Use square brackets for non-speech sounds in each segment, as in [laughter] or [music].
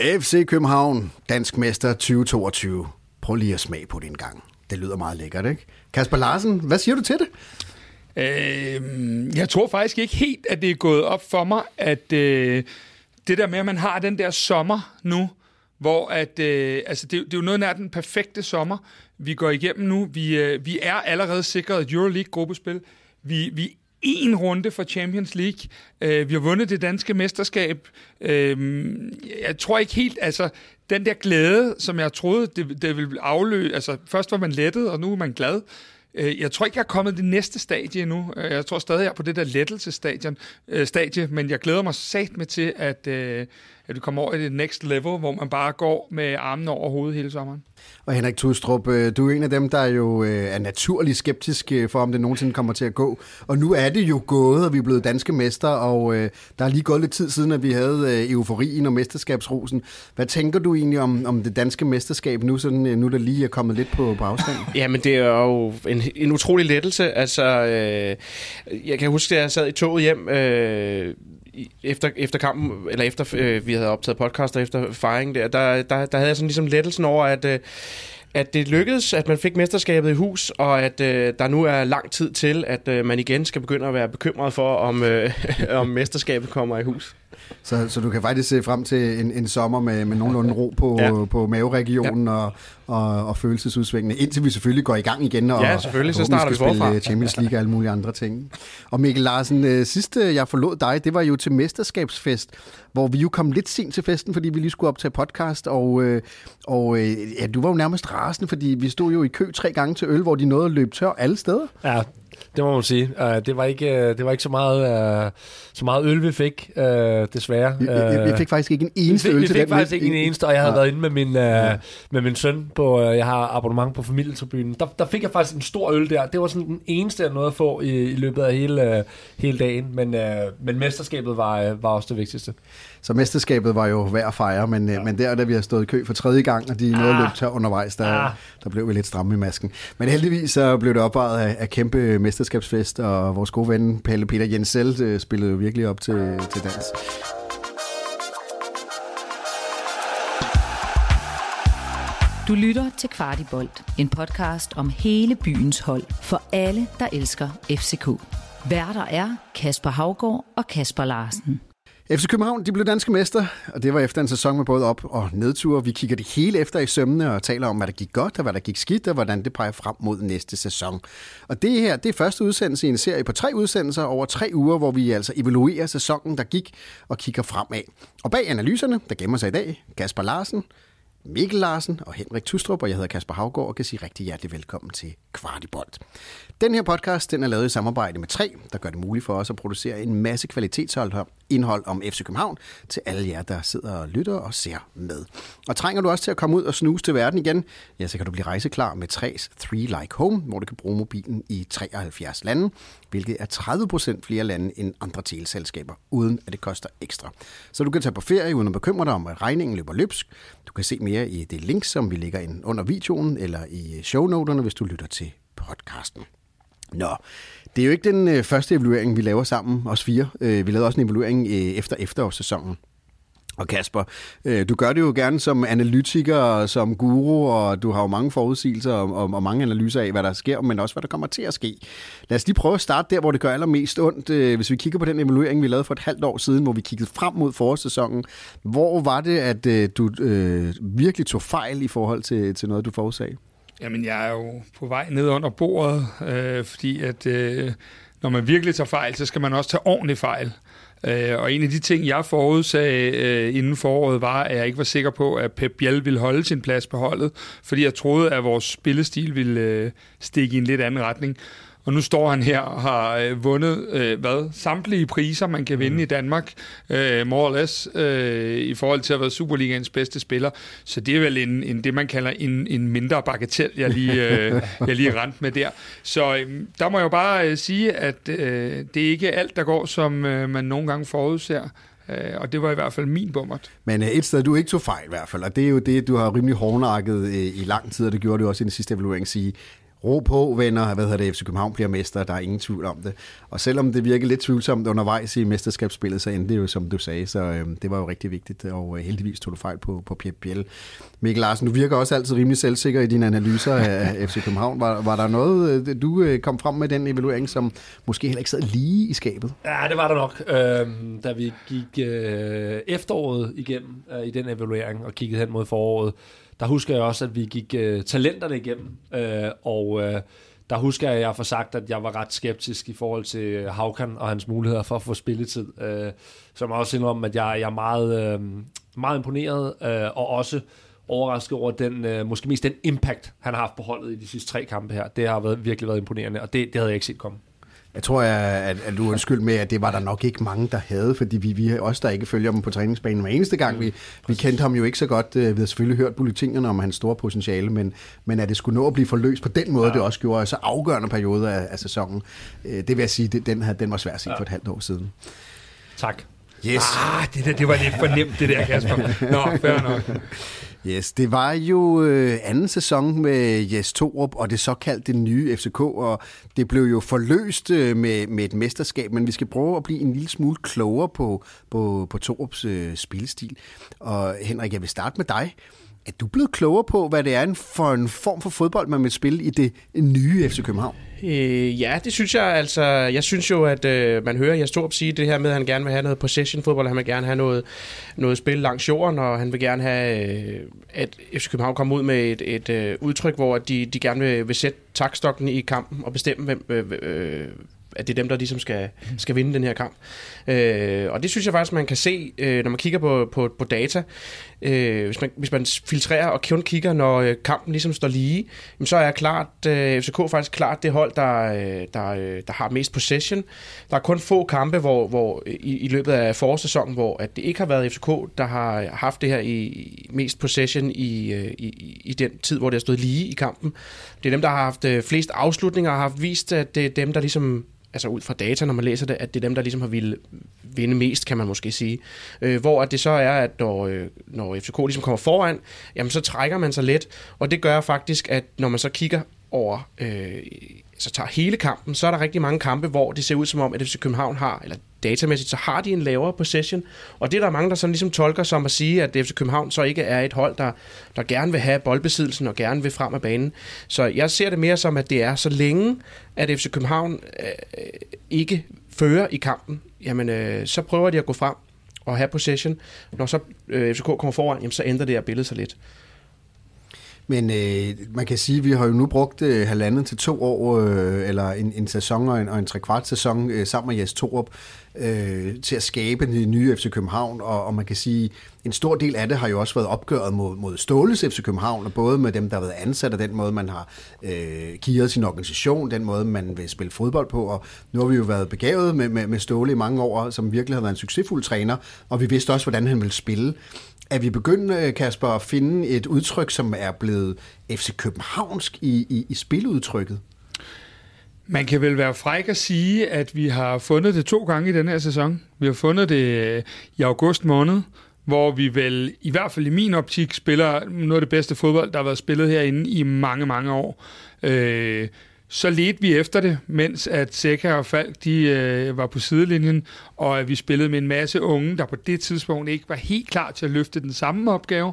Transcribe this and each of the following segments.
FC København, dansk mester 2022. Prøv lige at smage på det en gang. Det lyder meget lækkert, ikke? Kasper Larsen, hvad siger du til det? Øh, jeg tror faktisk ikke helt, at det er gået op for mig, at øh, det der med, at man har den der sommer nu, hvor at, øh, altså det, det er jo noget nær den perfekte sommer, vi går igennem nu. Vi, øh, vi er allerede sikret et Euroleague-gruppespil. Vi, vi en runde for Champions League. Øh, vi har vundet det danske mesterskab. Øh, jeg tror ikke helt, altså den der glæde, som jeg troede, det, det ville afløse, altså først var man lettet, og nu er man glad. Øh, jeg tror ikke, jeg er kommet det næste stadie endnu. Øh, jeg tror stadig, jeg er på det der lettelsestadie, øh, stadie, men jeg glæder mig sat med til, at, at vi kommer over i det next level, hvor man bare går med armene over hovedet hele sommeren. Og Henrik Tustrup, du er en af dem, der jo er naturligt skeptisk for, om det nogensinde kommer til at gå. Og nu er det jo gået, og vi er blevet danske mester, og der er lige gået lidt tid siden, at vi havde euforien og mesterskabsrosen. Hvad tænker du egentlig om, om det danske mesterskab nu, sådan, nu der lige er kommet lidt på, på afstand? [laughs] Jamen, det er jo en, en utrolig lettelse. Altså, øh, jeg kan huske, at jeg sad i toget hjem øh, efter, efter kampen, eller efter øh, vi havde optaget podcast og efter fejringen der, der, der, der havde jeg sådan ligesom lettelsen over, at... Øh, at det lykkedes, at man fik mesterskabet i hus, og at øh, der nu er lang tid til, at øh, man igen skal begynde at være bekymret for, om, øh, [laughs] om mesterskabet kommer i hus. Så, så du kan faktisk se frem til en, en sommer med, med nogenlunde ro på, ja. på maveregionen ja. og, og, og følelsesudsvingene, indtil vi selvfølgelig går i gang igen, og, ja, selvfølgelig, så starter vi spille øh, Champions League og alle mulige andre ting. Og Mikkel Larsen, øh, sidste jeg forlod dig, det var jo til mesterskabsfest, hvor vi jo kom lidt sent til festen, fordi vi lige skulle optage podcast, og, øh, og ja, du var jo nærmest rasende, fordi vi stod jo i kø tre gange til øl, hvor de nåede at løbe tør alle steder. Ja, det må man sige. Uh, det, var ikke, uh, det var ikke så meget, uh, så meget øl, vi fik, uh, desværre. Vi, vi, vi fik faktisk ikke en eneste vi øl vi til fik den. faktisk ikke en eneste, og jeg havde ja. været inde med min, uh, ja. med min søn på, uh, jeg har abonnement på familietribunen. Der, der fik jeg faktisk en stor øl der. Det var sådan den eneste, jeg nåede at få i, i løbet af hele, uh, hele dagen, men, uh, men mesterskabet var, uh, var også det vigtigste. Så mesterskabet var jo værd at fejre, men, ja. men der, da vi har stået i kø for tredje gang, og de nåede ah. løb tør undervejs, der, ah. der blev vi lidt stramme i masken. Men heldigvis så blev det opvejet af, af kæmpe mesterskabsfest, og vores gode ven Palle Peter Jensel øh, spillede jo virkelig op til, til dans. Du lytter til Kvartibolt, en podcast om hele byens hold for alle, der elsker FCK. Værter er Kasper Havgård og Kasper Larsen. FC København de blev danske mester, og det var efter en sæson med både op- og nedture. Vi kigger det hele efter i sømmene og taler om, hvad der gik godt og hvad der gik skidt, og hvordan det peger frem mod næste sæson. Og det her, det er første udsendelse i en serie på tre udsendelser over tre uger, hvor vi altså evaluerer sæsonen, der gik og kigger fremad. Og bag analyserne, der gemmer sig i dag, Kasper Larsen, Mikkel Larsen og Henrik Tustrup, og jeg hedder Kasper Havgård og kan sige rigtig hjertelig velkommen til Kvartibolt. Den her podcast den er lavet i samarbejde med tre, der gør det muligt for os at producere en masse kvalitetsindhold om FC København til alle jer, der sidder og lytter og ser med. Og trænger du også til at komme ud og snuse til verden igen, ja, så kan du blive rejseklar med 3's 3 Like Home, hvor du kan bruge mobilen i 73 lande, hvilket er 30% flere lande end andre teleselskaber, uden at det koster ekstra. Så du kan tage på ferie uden at bekymre dig om, at regningen løber løbsk. Du kan se mere i det link, som vi lægger ind under videoen, eller i øh, shownoterne, hvis du lytter til podcasten. Nå, det er jo ikke den øh, første evaluering, vi laver sammen, os fire. Øh, vi lavede også en evaluering efter efterårssæsonen. Og Kasper, øh, du gør det jo gerne som analytiker, som guru, og du har jo mange forudsigelser og, og, og mange analyser af, hvad der sker, men også hvad der kommer til at ske. Lad os lige prøve at starte der, hvor det gør allermest ondt. Øh, hvis vi kigger på den evaluering, vi lavede for et halvt år siden, hvor vi kiggede frem mod forårssæsonen, hvor var det, at øh, du øh, virkelig tog fejl i forhold til, til noget, du forudsagde? Jamen, jeg er jo på vej ned under bordet, øh, fordi at øh, når man virkelig tager fejl, så skal man også tage ordentlig fejl. Øh, og en af de ting, jeg forudsagde øh, inden foråret, var, at jeg ikke var sikker på, at Pep Biel ville holde sin plads på holdet, fordi jeg troede, at vores spillestil ville øh, stikke i en lidt anden retning. Og nu står han her og har øh, vundet øh, hvad samtlige priser, man kan vinde mm. i Danmark, øh, more or less, øh, i forhold til at være Superligaens bedste spiller. Så det er vel en, en det, man kalder en, en mindre bagatel, jeg lige, øh, [laughs] jeg lige rent med der. Så øh, der må jeg jo bare øh, sige, at øh, det er ikke alt, der går, som øh, man nogle gange forudser. Uh, og det var i hvert fald min bummert. Men uh, et sted, du ikke tog fejl i hvert fald, og det er jo det, du har rimelig hårdnakket uh, i lang tid, og det gjorde du også i den sidste evaluering, sige, ro på, venner, hvad hedder det, FC København bliver mester, der er ingen tvivl om det. Og selvom det virkede lidt tvivlsomt undervejs i mesterskabsspillet, så endte det jo, som du sagde, så øh, det var jo rigtig vigtigt, og øh, heldigvis tog du fejl på, på Pierre Biel. Mikkel Larsen, du virker også altid rimelig selvsikker i dine analyser af FC København. Var, var der noget, øh, du øh, kom frem med den evaluering, som måske heller ikke sad lige i skabet? Ja, det var der nok. Øh, da vi gik øh, efteråret igennem øh, i den evaluering og kiggede hen mod foråret, der husker jeg også, at vi gik øh, talenterne igennem, øh, og øh, der husker jeg, at jeg får sagt, at jeg var ret skeptisk i forhold til øh, Haukan og hans muligheder for at få spilletid. Øh, som også indrømme, at jeg, jeg er meget, øh, meget imponeret, øh, og også overrasket over den, øh, måske mest den impact, han har haft på holdet i de sidste tre kampe her. Det har været, virkelig været imponerende, og det, det havde jeg ikke set komme. Jeg tror, at, at du er undskyld med, at det var der nok ikke mange, der havde, fordi vi, vi også der ikke følger dem på træningsbanen hver eneste gang. Vi, vi kendte ham jo ikke så godt. Øh, vi har selvfølgelig hørt politikerne om hans store potentiale, men, men at det skulle nå at blive forløst på den måde, ja. det også gjorde, så afgørende periode af, af sæsonen, øh, det vil jeg sige, det, den, den var svær at se ja. for et halvt år siden. Tak. Yes. Ah, det, der, det var lidt for nemt, det der, Kasper. Nå, fair nok. Yes, det var jo øh, anden sæson med Jes Torup og det såkaldte nye FCK, og det blev jo forløst øh, med, med et mesterskab, men vi skal prøve at blive en lille smule klogere på, på, på Torups øh, spillestil. Og Henrik, jeg vil starte med dig. Er du blevet klogere på, hvad det er for en form for fodbold, man vil spille i det nye FC København? Øh, ja, det synes jeg. Altså, jeg synes jo, at øh, man hører jeg Torp sige det her med, at han gerne vil have noget possession-fodbold, han vil gerne have noget, noget spil langs jorden, og han vil gerne have, øh, at FC København kommer ud med et, et øh, udtryk, hvor de, de gerne vil, vil sætte takstokken i kampen og bestemme, hvem, øh, øh, at det er dem, der ligesom skal, skal vinde den her kamp. Øh, og det synes jeg faktisk, man kan se, øh, når man kigger på, på, på data. Øh, hvis, man, hvis man filtrerer og kun kigger, når øh, kampen ligesom står lige, så er klart, øh, FCK faktisk klart det hold, der, øh, der, øh, der har mest possession. Der er kun få kampe hvor, hvor i, i løbet af forårssæsonen, hvor at det ikke har været FCK, der har haft det her i mest possession øh, i, i, i den tid, hvor det har stået lige i kampen. Det er dem, der har haft øh, flest afslutninger og har vist, at det er dem, der ligesom altså ud fra data, når man læser det, at det er dem, der ligesom har ville vinde mest, kan man måske sige. Øh, hvor at det så er, at når, øh, når FCK ligesom kommer foran, jamen så trækker man sig lidt, og det gør faktisk, at når man så kigger over, øh, så tager hele kampen, så er der rigtig mange kampe, hvor det ser ud som om, at FC København har, eller datamæssigt, så har de en lavere possession. Og det er der mange, der sådan ligesom tolker som at sige, at FC København så ikke er et hold, der, der gerne vil have boldbesiddelsen og gerne vil frem af banen. Så jeg ser det mere som, at det er så længe, at FC København øh, ikke fører i kampen, jamen øh, så prøver de at gå frem og have possession. Når så øh, FCK kommer foran, jamen, så ændrer det her billede sig lidt. Men øh, man kan sige, at vi har jo nu brugt øh, halvandet til to år, øh, eller en, en sæson og en, og en trekvart sæson øh, sammen med Jes Torup, øh, til at skabe den nye FC København, og, og man kan sige, en stor del af det har jo også været opgøret mod, mod Ståles FC København, og både med dem, der har været ansat, og den måde, man har øh, kiret sin organisation, den måde, man vil spille fodbold på, og nu har vi jo været begavet med, med, med Ståle i mange år, som virkelig har været en succesfuld træner, og vi vidste også, hvordan han ville spille. Er vi begyndt, øh, Kasper, at finde et udtryk, som er blevet FC Københavnsk i, i, i spiludtrykket? Man kan vel være fræk at sige, at vi har fundet det to gange i den her sæson. Vi har fundet det øh, i august måned, hvor vi vel, i hvert fald i min optik, spiller noget af det bedste fodbold, der har været spillet herinde i mange, mange år. Øh, så ledte vi efter det, mens at Seca og Falk de, øh, var på sidelinjen, og at vi spillede med en masse unge, der på det tidspunkt ikke var helt klar til at løfte den samme opgave.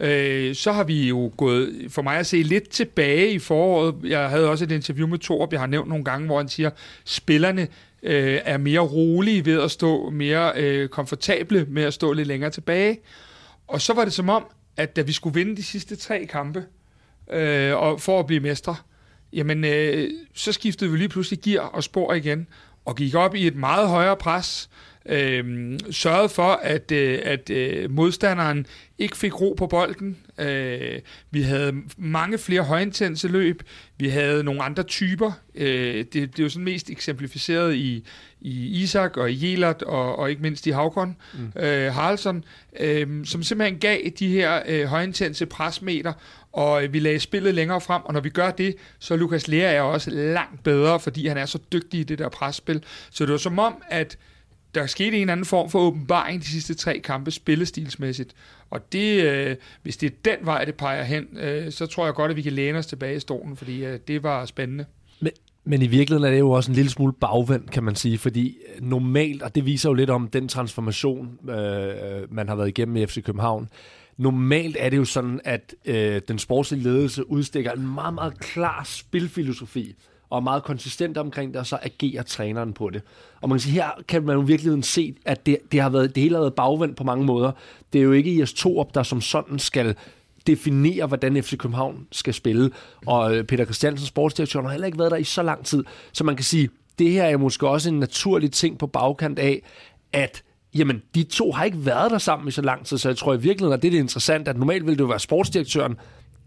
Øh, så har vi jo gået, for mig at se, lidt tilbage i foråret. Jeg havde også et interview med Torb, jeg har nævnt nogle gange, hvor han siger, spillerne øh, er mere rolige ved at stå mere øh, komfortable med at stå lidt længere tilbage. Og så var det som om, at da vi skulle vinde de sidste tre kampe, øh, og for at blive mestre, jamen øh, så skiftede vi lige pludselig gear og spor igen, og gik op i et meget højere pres, øh, sørgede for, at, øh, at øh, modstanderen ikke fik ro på bolden. Øh, vi havde mange flere højintense løb. Vi havde nogle andre typer. Øh, det, det er jo sådan mest eksemplificeret i, i Isak og i Jelert og, og ikke mindst i Havkon mm. øh, Haraldsson, øh, som simpelthen gav de her øh, højintense presmeter, og øh, vi lagde spillet længere frem, og når vi gør det, så Lukas Lea er også langt bedre, fordi han er så dygtig i det der presspil. Så det var som om, at der skete en anden form for åbenbaring de sidste tre kampe spillestilsmæssigt. Og det, øh, hvis det er den vej, det peger hen, øh, så tror jeg godt, at vi kan læne os tilbage i stolen, fordi øh, det var spændende. Men, men i virkeligheden er det jo også en lille smule bagvendt, kan man sige, fordi øh, normalt, og det viser jo lidt om den transformation, øh, man har været igennem i FC København, normalt er det jo sådan, at øh, den sportslige ledelse udstikker en meget, meget klar spilfilosofi, og er meget konsistent omkring det, og så agerer træneren på det. Og man kan sige, her kan man jo virkelig se, at det, det, har været, det hele har været bagvendt på mange måder. Det er jo ikke IS Torup, der som sådan skal definere, hvordan FC København skal spille. Og øh, Peter Christiansen, sportsdirektør, har heller ikke været der i så lang tid. Så man kan sige, det her er måske også en naturlig ting på bagkant af, at jamen, de to har ikke været der sammen i så lang tid, så jeg tror i virkeligheden, at det er det interessant, at normalt ville det jo være sportsdirektøren,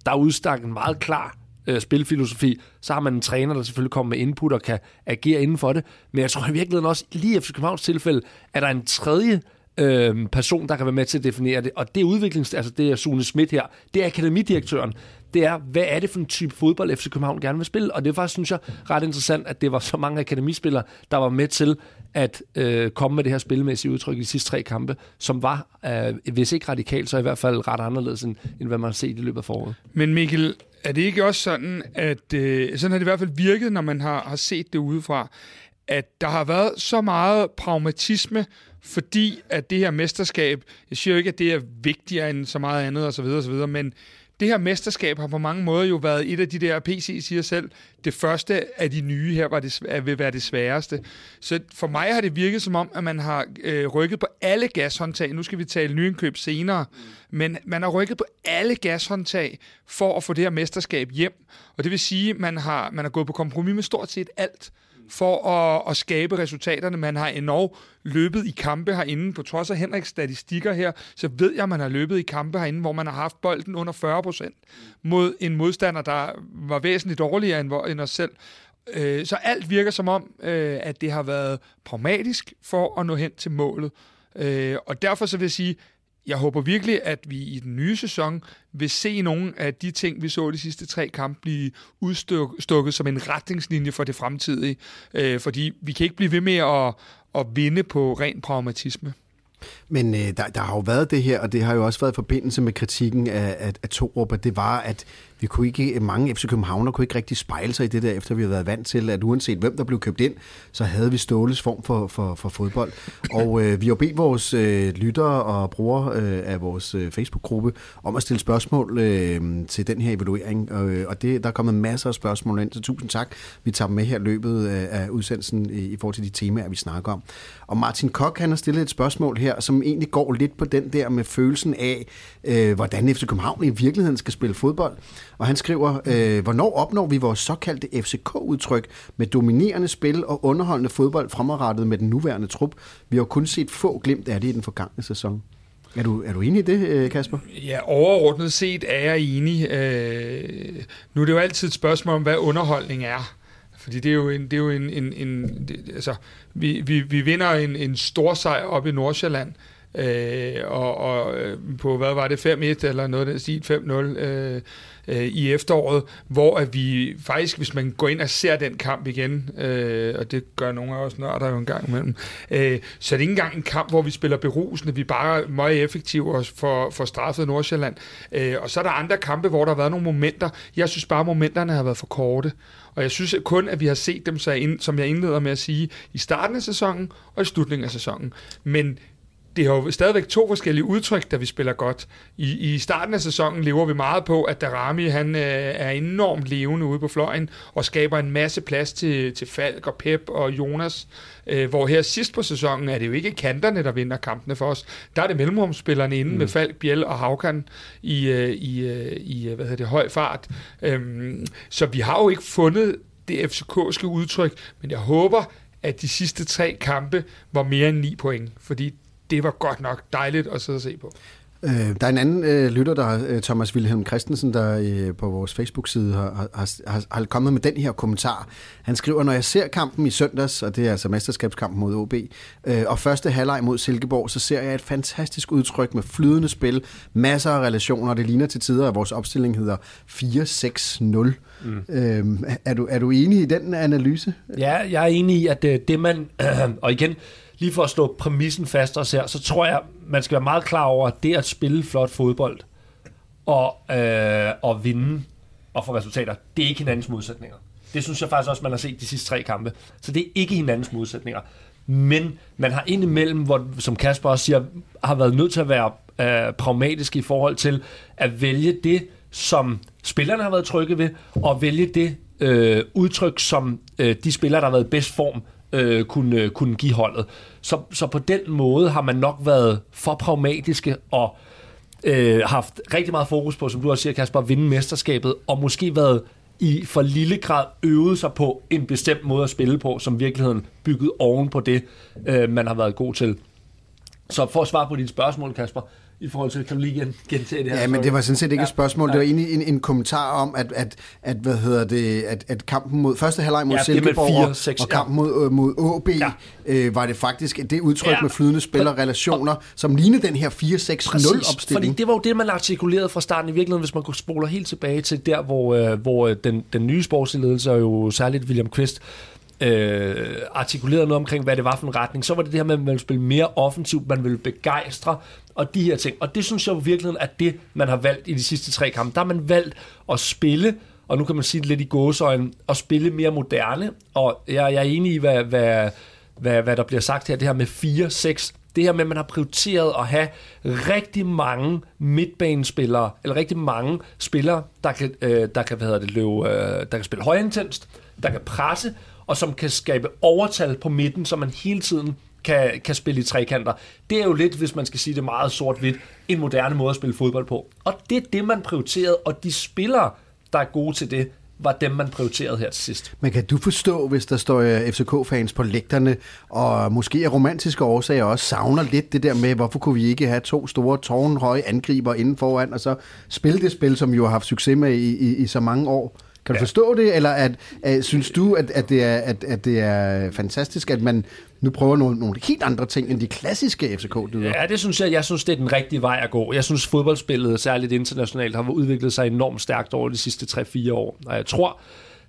der udstak en meget klar øh, spilfilosofi, så har man en træner, der selvfølgelig kommer med input og kan agere inden for det. Men jeg tror i virkeligheden også, lige efter Københavns tilfælde, er der en tredje øh, person, der kan være med til at definere det. Og det er udviklings, altså det er Sune Schmidt her, det er akademidirektøren. Det er, hvad er det for en type fodbold, FC København gerne vil spille? Og det er faktisk, synes jeg, ret interessant, at det var så mange akademispillere, der var med til at øh, komme med det her spilmæssige udtryk i de sidste tre kampe, som var, øh, hvis ikke radikalt, så i hvert fald ret anderledes, end, end hvad man har set i løbet af foråret. Men Mikkel, er det ikke også sådan, at øh, sådan har det i hvert fald virket, når man har, har set det udefra, at der har været så meget pragmatisme, fordi at det her mesterskab, jeg siger jo ikke, at det er vigtigere end så meget andet osv., osv., men det her mesterskab har på mange måder jo været et af de der, PC siger selv, det første af de nye her var det, vil være det sværeste. Så for mig har det virket som om, at man har øh, rykket på alle gashåndtag. Nu skal vi tale nyindkøb senere. Men man har rykket på alle gashåndtag for at få det her mesterskab hjem. Og det vil sige, at man har, man har gået på kompromis med stort set alt for at, at skabe resultaterne. Man har endnu løbet i kampe herinde. På trods af Henriks statistikker her, så ved jeg, at man har løbet i kampe herinde, hvor man har haft bolden under 40 procent mod en modstander, der var væsentligt dårligere end, end os selv. Øh, så alt virker som om, øh, at det har været pragmatisk for at nå hen til målet. Øh, og derfor så vil jeg sige, jeg håber virkelig, at vi i den nye sæson vil se nogle af de ting, vi så de sidste tre kampe, blive udstukket som en retningslinje for det fremtidige. Øh, fordi vi kan ikke blive ved med at, at vinde på ren pragmatisme. Men øh, der, der har jo været det her, og det har jo også været i forbindelse med kritikken af, af, af Torup, at det var, at vi kunne ikke, mange FC Københavner kunne ikke rigtig spejle sig i det der, efter vi havde været vant til, at uanset hvem der blev købt ind, så havde vi Ståles form for, for, for fodbold. Og øh, vi har bedt vores øh, lyttere og brugere øh, af vores øh, Facebook-gruppe om at stille spørgsmål øh, til den her evaluering, øh, og det, der er kommet masser af spørgsmål ind, så tusind tak. Vi tager dem med her løbet af, af udsendelsen i, i forhold til de temaer, vi snakker om. Og Martin Kok, han har stillet et spørgsmål her, som egentlig går lidt på den der med følelsen af, øh, hvordan FC København i virkeligheden skal spille fodbold. Og han skriver, øh, hvornår opnår vi vores såkaldte FCK-udtryk med dominerende spil og underholdende fodbold fremadrettet med den nuværende trup? Vi har kun set få glimt af det i den forgangne sæson. Er du, er du enig i det, øh, Kasper? Ja, overordnet set er jeg enig. Øh, nu er det jo altid et spørgsmål om, hvad underholdning er. Fordi det er jo en... Det er jo en, en, en det, altså, vi, vi, vi vinder en, en stor sejr op i Nordsjælland, øh, Øh, og, og øh, på, hvad var det, 5-1 eller noget af den stil, 5-0 øh, øh, i efteråret, hvor at vi faktisk, hvis man går ind og ser den kamp igen, øh, og det gør nogle af os nørder jo en gang imellem, øh, så er det ikke engang en kamp, hvor vi spiller berusende, vi er bare meget effektive og for, for straffet Nordsjælland. Øh, og så er der andre kampe, hvor der har været nogle momenter. Jeg synes bare, momenterne har været for korte. Og jeg synes kun, at vi har set dem, så ind, som jeg indleder med at sige, i starten af sæsonen og i slutningen af sæsonen. Men det har jo stadigvæk to forskellige udtryk, da vi spiller godt. I, I starten af sæsonen lever vi meget på, at Darami han, øh, er enormt levende ude på fløjen og skaber en masse plads til, til Falk og Pep og Jonas. Øh, hvor her sidst på sæsonen er det jo ikke kanterne, der vinder kampene for os. Der er det mellemrumsspillerne inde mm. med Falk, Biel og Havkan i, øh, i, øh, i hvad hedder det, høj fart. Øhm, så vi har jo ikke fundet det FCK'ske udtryk, men jeg håber, at de sidste tre kampe var mere end 9 point, fordi det var godt nok dejligt at sidde og se på. Øh, der er en anden øh, lytter, der er øh, Thomas Wilhelm Christensen, der øh, på vores Facebook-side har, har, har, har kommet med den her kommentar. Han skriver, når jeg ser kampen i søndags, og det er altså mesterskabskampen mod OB, øh, og første halvleg mod Silkeborg, så ser jeg et fantastisk udtryk med flydende spil, masser af relationer, det ligner til tider, at vores opstilling hedder 4-6-0. Mm. Øh, er, du, er du enig i den analyse? Ja, jeg er enig i, at det, det man, [clears throat] og igen, lige for at slå præmissen fast os her, så tror jeg, man skal være meget klar over, at det at spille flot fodbold og, øh, og vinde og få resultater, det er ikke hinandens modsætninger. Det synes jeg faktisk også, man har set de sidste tre kampe. Så det er ikke hinandens modsætninger. Men man har indimellem, hvor, som Kasper også siger, har været nødt til at være øh, pragmatisk i forhold til at vælge det, som spillerne har været trygge ved, og vælge det øh, udtryk, som øh, de spillere, der har været i bedst form, øh, kunne, øh, kunne give holdet. Så, så på den måde har man nok været for pragmatiske og øh, haft rigtig meget fokus på, som du også siger, Kasper, at vinde mesterskabet, og måske været i for lille grad øvet sig på en bestemt måde at spille på, som virkeligheden bygget oven på det, øh, man har været god til. Så for at svare på dit spørgsmål, Kasper, i forhold til, kan du lige gen, gentage det her? Ja, men det var sådan set ikke ja, et spørgsmål. Det var egentlig en, en kommentar om, at, at, at, hvad hedder det, at, at kampen mod første halvleg mod ja, Silkeborg 4, 6, og kampen mod, øh, mod AB, ja. øh, var det faktisk det udtryk ja. med flydende spillerrelationer, og, som lignede den her 4-6-0-opstilling. Fordi det var jo det, man artikulerede fra starten i virkeligheden, hvis man spoler helt tilbage til der, hvor, øh, hvor øh, den, den nye sportsledelse, og jo særligt William Quist, øh, artikuleret noget omkring, hvad det var for en retning, så var det det her med, at man ville spille mere offensivt, man ville begejstre, og de her ting. Og det synes jeg jo virkelig er det, man har valgt i de sidste tre kampe. Der har man valgt at spille, og nu kan man sige det lidt i gåsøjne, at spille mere moderne. Og jeg, jeg er enig i, hvad, hvad, hvad, hvad der bliver sagt her, det her med 4-6 det her med, at man har prioriteret at have rigtig mange midtbanespillere, eller rigtig mange spillere, der kan, øh, der kan, hvad hedder det, løbe, øh, der kan spille højintenst, der kan presse, og som kan skabe overtal på midten, så man hele tiden kan, kan spille i trekanter. Det er jo lidt, hvis man skal sige det meget sort-hvidt, en moderne måde at spille fodbold på. Og det er det, man prioriterede, og de spillere, der er gode til det, var dem, man prioriterede her til sidst. Men kan du forstå, hvis der står øh, FCK-fans på lægterne, og måske af romantiske årsager også savner lidt det der med, hvorfor kunne vi ikke have to store, tårnhøje angriber inden foran, og så spille det spil, som vi jo har haft succes med i, i, i så mange år? Kan du ja. forstå det, eller at, at, synes du, at, at, det er, at, at det er fantastisk, at man nu prøver nogle, nogle helt andre ting end de klassiske fck -dyder? Ja, det synes jeg. Jeg synes, det er den rigtige vej at gå. Jeg synes, fodboldspillet, særligt internationalt, har udviklet sig enormt stærkt over de sidste 3-4 år. Og jeg tror,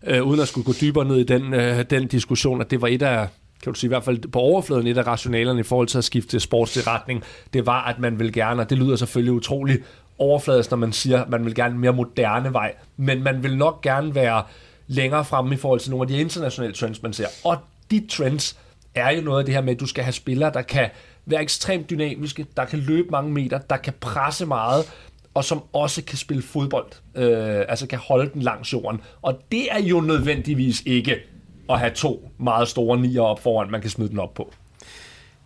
øh, uden at skulle gå dybere ned i den, øh, den diskussion, at det var et af kan du sige, i hvert fald på overfladen et af rationalerne i forhold til at skifte sportslig retning, det var, at man vil gerne, og det lyder selvfølgelig utroligt overfladisk, når man siger, at man vil gerne en mere moderne vej, men man vil nok gerne være længere fremme i forhold til nogle af de internationale trends, man ser. Og de trends er jo noget af det her med, at du skal have spillere, der kan være ekstremt dynamiske, der kan løbe mange meter, der kan presse meget, og som også kan spille fodbold, øh, altså kan holde den langs jorden. Og det er jo nødvendigvis ikke at have to meget store nier op foran, man kan smide den op på.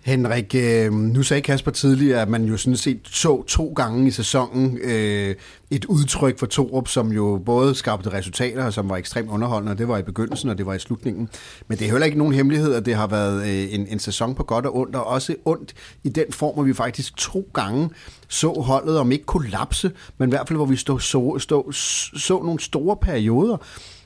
Henrik, øh, nu sagde Kasper tidligere, at man jo sådan set så to gange i sæsonen øh, et udtryk for Torup, som jo både skabte resultater, og som var ekstremt underholdende, og det var i begyndelsen, og det var i slutningen. Men det er heller ikke nogen hemmelighed, at det har været øh, en, en sæson på godt og ondt, og også ondt i den form, hvor vi faktisk to gange så holdet, om ikke kollapse, men i hvert fald, hvor vi stod, så, stod, så nogle store perioder,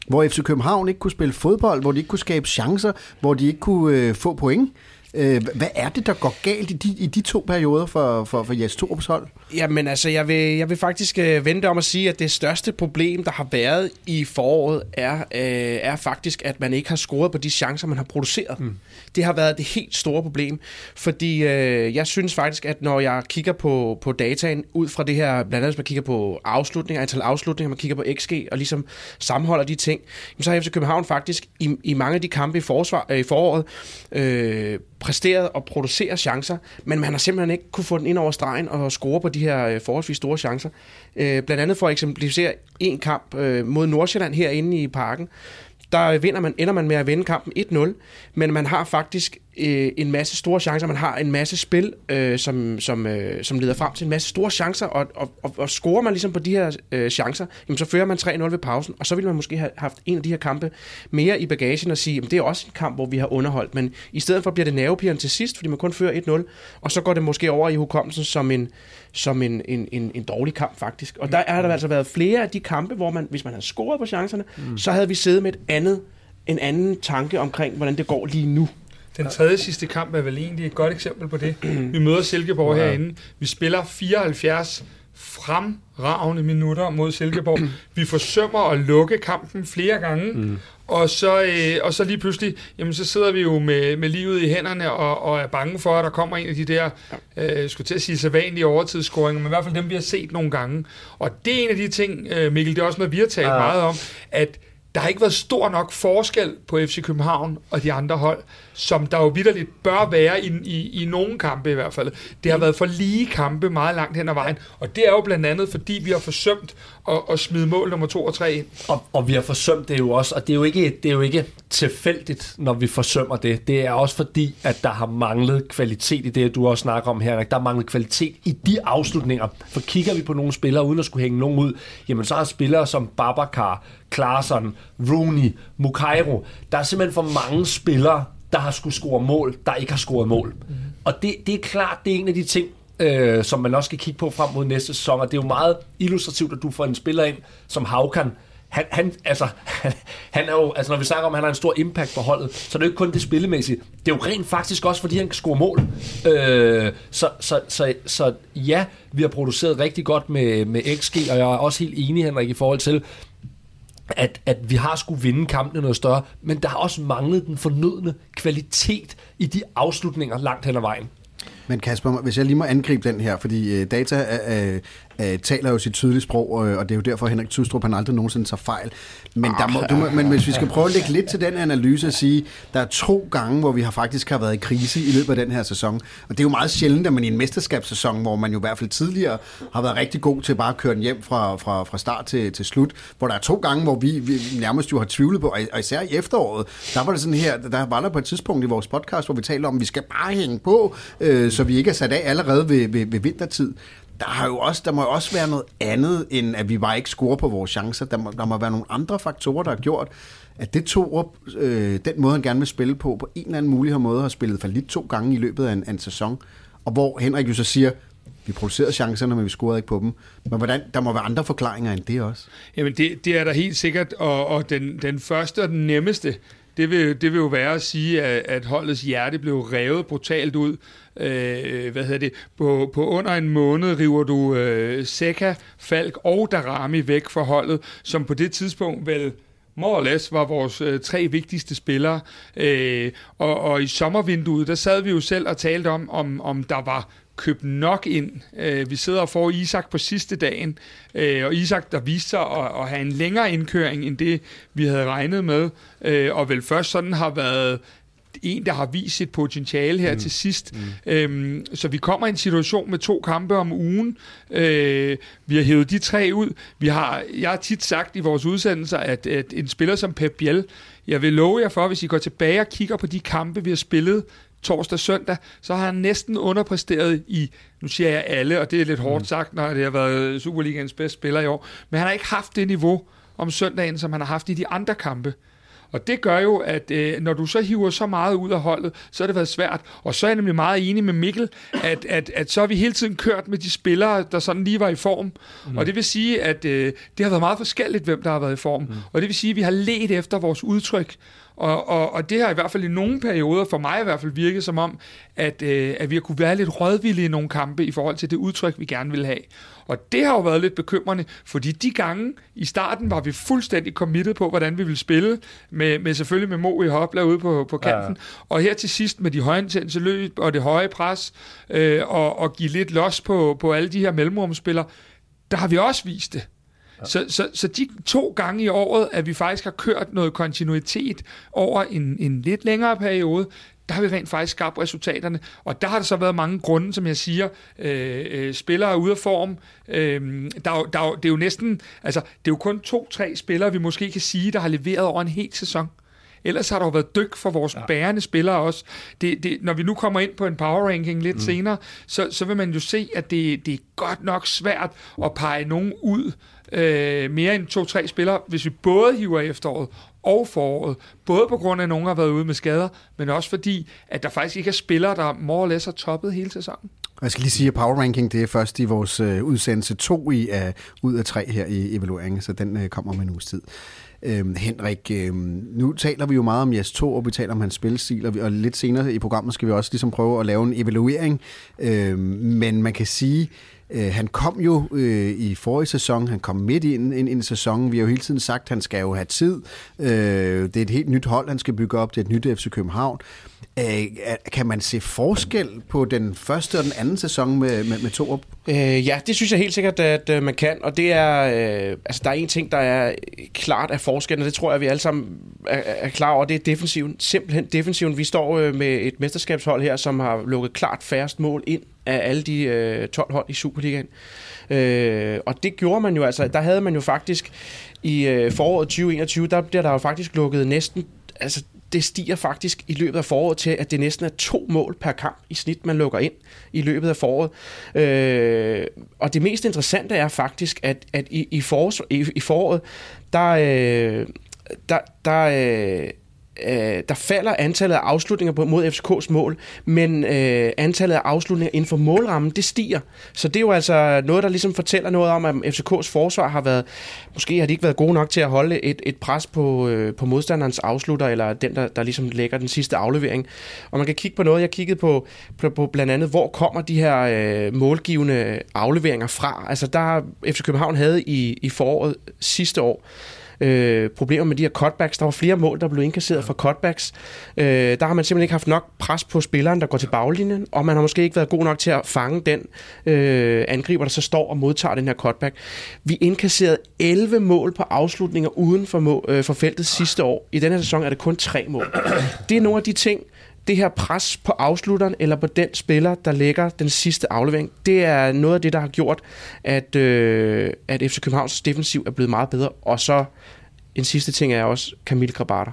hvor FC København ikke kunne spille fodbold, hvor de ikke kunne skabe chancer, hvor de ikke kunne øh, få point. Øh, hvad er det, der går galt i de, i de to perioder for, for, for Jes Torups hold? Jamen altså, jeg vil, jeg vil faktisk øh, vente om at sige, at det største problem, der har været i foråret, er, øh, er faktisk, at man ikke har scoret på de chancer, man har produceret. Mm. Det har været det helt store problem, fordi øh, jeg synes faktisk, at når jeg kigger på, på dataen, ud fra det her, blandt andet hvis man kigger på afslutninger, antal afslutninger, man kigger på XG, og ligesom sammenholder de ting, så har FC København faktisk i, i mange af de kampe i, forsvar, øh, i foråret øh, præsteret og produceret chancer, men man har simpelthen ikke kunne få den ind over stregen og score på de her øh, forholdsvis store chancer. Øh, blandt andet for at eksemplificere en kamp øh, mod Nordsjælland herinde i parken, der vinder man, ender man med at vinde kampen 1-0, men man har faktisk øh, en masse store chancer, man har en masse spil, øh, som, som, øh, som leder frem til en masse store chancer, og, og, og, og scorer man ligesom på de her øh, chancer, jamen så fører man 3-0 ved pausen, og så ville man måske have haft en af de her kampe mere i bagagen og sige, jamen det er også en kamp, hvor vi har underholdt, men i stedet for bliver det nervepirrende til sidst, fordi man kun fører 1-0, og så går det måske over i hukommelsen som en, som en, en, en, en dårlig kamp faktisk. Og der er der altså været flere af de kampe, hvor man, hvis man havde scoret på chancerne, mm. så havde vi siddet med et andet, en anden tanke omkring, hvordan det går lige nu. Den tredje sidste kamp er vel egentlig et godt eksempel på det. Vi møder Silkeborg [clears throat] ja. herinde. Vi spiller 74 fremragende minutter mod Silkeborg. [clears throat] Vi forsømmer at lukke kampen flere gange, mm. og, så, øh, og så lige pludselig, jamen så sidder vi jo med, med livet i hænderne og, og er bange for, at der kommer en af de der, øh, skulle til at sige sædvanlige overtidsscoringer, men i hvert fald dem, vi har set nogle gange. Og det er en af de ting, øh, Mikkel, det er også noget, vi har talt ja. meget om, at der har ikke været stor nok forskel på FC København og de andre hold, som der jo vidderligt bør være i, i, i nogle kampe i hvert fald. Det har været for lige kampe meget langt hen ad vejen, og det er jo blandt andet, fordi vi har forsømt at, at smide mål nummer 2 og 3 ind. Og, og vi har forsømt det jo også, og det er jo, ikke, det er jo ikke tilfældigt, når vi forsømmer det. Det er også fordi, at der har manglet kvalitet i det, du også snakker om her. Der har manglet kvalitet i de afslutninger. For kigger vi på nogle spillere, uden at skulle hænge nogen ud, jamen så har spillere som Babacar, Klaarsson, Rooney, Mukairo, der er simpelthen for mange spillere, der har skulle score mål, der ikke har scoret mål. Mm. Og det, det er klart, det er en af de ting, øh, som man også skal kigge på frem mod næste sæson, og det er jo meget illustrativt, at du får en spiller ind som Havkan, han, han, altså, han, [laughs] han er jo, altså når vi snakker om, at han har en stor impact på holdet, så er det jo ikke kun det spillemæssige. Det er jo rent faktisk også, fordi han kan score mål. Øh, så, så, så, så ja, vi har produceret rigtig godt med, med XG, og jeg er også helt enig, Henrik, i forhold til, at, at vi har skulle vinde kampene noget større, men der har også manglet den fornødne kvalitet i de afslutninger langt hen ad vejen. Men Kasper, hvis jeg lige må angribe den her, fordi øh, data øh, øh, taler jo sit tydelige sprog, øh, og det er jo derfor, Henrik Tudstrup han aldrig nogensinde tager fejl. Men, der må, du må, men hvis vi skal prøve at lægge lidt til den analyse og sige, der er to gange, hvor vi har faktisk har været i krise i løbet af den her sæson. Og det er jo meget sjældent, at man i en mesterskabssæson, hvor man jo i hvert fald tidligere har været rigtig god til bare at køre den hjem fra, fra, fra start til, til slut, hvor der er to gange, hvor vi, vi nærmest jo har tvivlet på, og især i efteråret, der var det sådan her, der var der på et tidspunkt i vores podcast, hvor vi talte om, at vi skal bare hænge på, øh, så vi ikke er sat af allerede ved, ved, ved vintertid der, har jo også, der må jo også være noget andet, end at vi bare ikke scorer på vores chancer. Der må, der må være nogle andre faktorer, der har gjort, at det tog op, øh, den måde, han gerne vil spille på, på en eller anden mulig måde har spillet for lidt to gange i løbet af en, en sæson. Og hvor Henrik jo så siger, vi producerede chancerne, men vi scorede ikke på dem. Men hvordan, der må være andre forklaringer end det også. Jamen, det, det er der helt sikkert, og, og den, den første og den nemmeste, det vil, det vil jo være at sige, at, at holdets hjerte blev revet brutalt ud. Øh, hvad hedder det? På, på under en måned river du øh, Seca, Falk og Darami væk fra holdet, som på det tidspunkt vel more or less var vores øh, tre vigtigste spillere. Øh, og, og i sommervinduet, der sad vi jo selv og talte om, om, om der var købt nok ind. Øh, vi sidder og får Isak på sidste dagen, øh, og Isak, der viste sig at, at have en længere indkøring end det, vi havde regnet med, øh, og vel først sådan har været en, der har vist sit potentiale her mm. til sidst. Mm. Øhm, så vi kommer i en situation med to kampe om ugen. Øh, vi har hævet de tre ud. Vi har, jeg har tit sagt i vores udsendelser, at, at en spiller som Pep Biel, jeg vil love jer for, hvis I går tilbage og kigger på de kampe, vi har spillet torsdag søndag, så har han næsten underpræsteret i, nu siger jeg alle, og det er lidt hårdt mm. sagt, når det har været Superligans bedste spiller i år, men han har ikke haft det niveau om søndagen, som han har haft i de andre kampe. Og det gør jo, at øh, når du så hiver så meget ud af holdet, så har det været svært. Og så er jeg nemlig meget enig med Mikkel, at, at, at så har vi hele tiden kørt med de spillere, der sådan lige var i form. Mm. Og det vil sige, at øh, det har været meget forskelligt, hvem der har været i form. Mm. Og det vil sige, at vi har let efter vores udtryk. Og, og, og det har i hvert fald i nogle perioder, for mig i hvert fald, virket som om, at, øh, at vi har kunne være lidt rådvillige i nogle kampe i forhold til det udtryk, vi gerne vil have. Og det har jo været lidt bekymrende, fordi de gange i starten var vi fuldstændig committed på, hvordan vi ville spille, med, med selvfølgelig med Mo i hopla ude på, på kanten, ja. og her til sidst med de højintense løb og det høje pres, øh, og, og give lidt los på, på alle de her mellemrumspillere, der har vi også vist det. Så, så, så de to gange i året, at vi faktisk har kørt noget kontinuitet over en, en lidt længere periode, der har vi rent faktisk skabt resultaterne. Og der har der så været mange grunde, som jeg siger. Øh, øh, spillere er ude af form. Øh, der, der, det er jo næsten, altså, det er jo kun to-tre spillere, vi måske kan sige, der har leveret over en hel sæson. Ellers har der jo været dyk for vores ja. bærende spillere også. Det, det, når vi nu kommer ind på en power ranking lidt mm. senere, så, så vil man jo se, at det, det er godt nok svært at pege nogen ud, øh, mere end to-tre spillere, hvis vi både hiver efteråret og foråret. Både på grund af, at nogen har været ude med skader, men også fordi, at der faktisk ikke er spillere, der more or less har toppet hele sæsonen. Jeg skal lige sige, at Power Ranking det er først i vores øh, udsendelse 2 i, uh, ud af 3 her i evalueringen, så den øh, kommer om en uges tid. Øhm, Henrik, øhm, nu taler vi jo meget om Jes 2, og vi taler om hans spilstil, og, vi, og lidt senere i programmet skal vi også ligesom prøve at lave en evaluering. Øhm, men man kan sige, Øh, han kom jo øh, i forrige sæson, han kom midt ind, en, en sæson. Vi har jo hele tiden sagt, at han skal jo have tid. Øh, det er et helt nyt hold, han skal bygge op. Det er et nyt FC København. Øh, kan man se forskel på den første og den anden sæson med, med, med Torup? Øh, ja, det synes jeg helt sikkert, at øh, man kan. Og det er, øh, altså der er en ting, der er klart af forskellen, og det tror jeg, vi alle sammen er, er klar over. Det er defensiven. Simpelthen defensiven. Vi står øh, med et mesterskabshold her, som har lukket klart færrest mål ind af alle de øh, 12 hold i Superligaen. Øh, og det gjorde man jo altså. Der havde man jo faktisk i øh, foråret 2021, der bliver der jo faktisk lukket næsten altså det stiger faktisk i løbet af foråret til, at det næsten er to mål per kamp i snit, man lukker ind i løbet af foråret. Øh, og det mest interessante er faktisk, at, at i, i, forårs, i, i foråret, der, øh, der, der øh, øh, der falder antallet af afslutninger mod FCK's mål, men øh, antallet af afslutninger inden for målrammen, det stiger. Så det er jo altså noget, der ligesom fortæller noget om, at FCK's forsvar har været, måske har de ikke været gode nok til at holde et, et pres på, øh, på modstanderens afslutter, eller den, der, der ligesom lægger den sidste aflevering. Og man kan kigge på noget, jeg kiggede på, på, på blandt andet, hvor kommer de her øh, målgivende afleveringer fra? Altså der FC København havde i, i foråret sidste år, øh, problemer med de her cutbacks. Der var flere mål, der blev indkasseret fra cutbacks. Øh, der har man simpelthen ikke haft nok pres på spilleren, der går til baglinjen, og man har måske ikke været god nok til at fange den øh, angriber, der så står og modtager den her cutback. Vi indkasserede 11 mål på afslutninger uden for, mål, øh, for feltet sidste år. I denne sæson er det kun tre mål. Det er nogle af de ting, det her pres på afslutteren eller på den spiller, der lægger den sidste aflevering, det er noget af det, der har gjort, at, øh, at FC Københavns defensiv er blevet meget bedre. Og så en sidste ting er også Camille Grabater.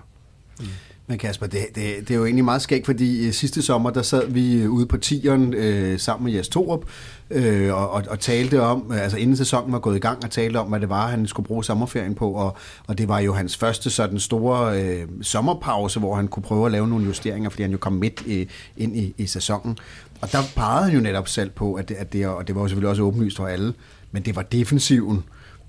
Mm. Men Kasper, det, det, det er jo egentlig meget skægt, fordi øh, sidste sommer, der sad vi øh, ude på tieren øh, sammen med Jes Torup øh, og, og, og talte om, øh, altså inden sæsonen var gået i gang, og talte om, hvad det var, han skulle bruge sommerferien på, og, og det var jo hans første sådan store øh, sommerpause, hvor han kunne prøve at lave nogle justeringer, fordi han jo kom midt i, ind i, i sæsonen. Og der pegede han jo netop selv på, at det, at det, og det var jo selvfølgelig også åbenlyst for alle, men det var defensiven,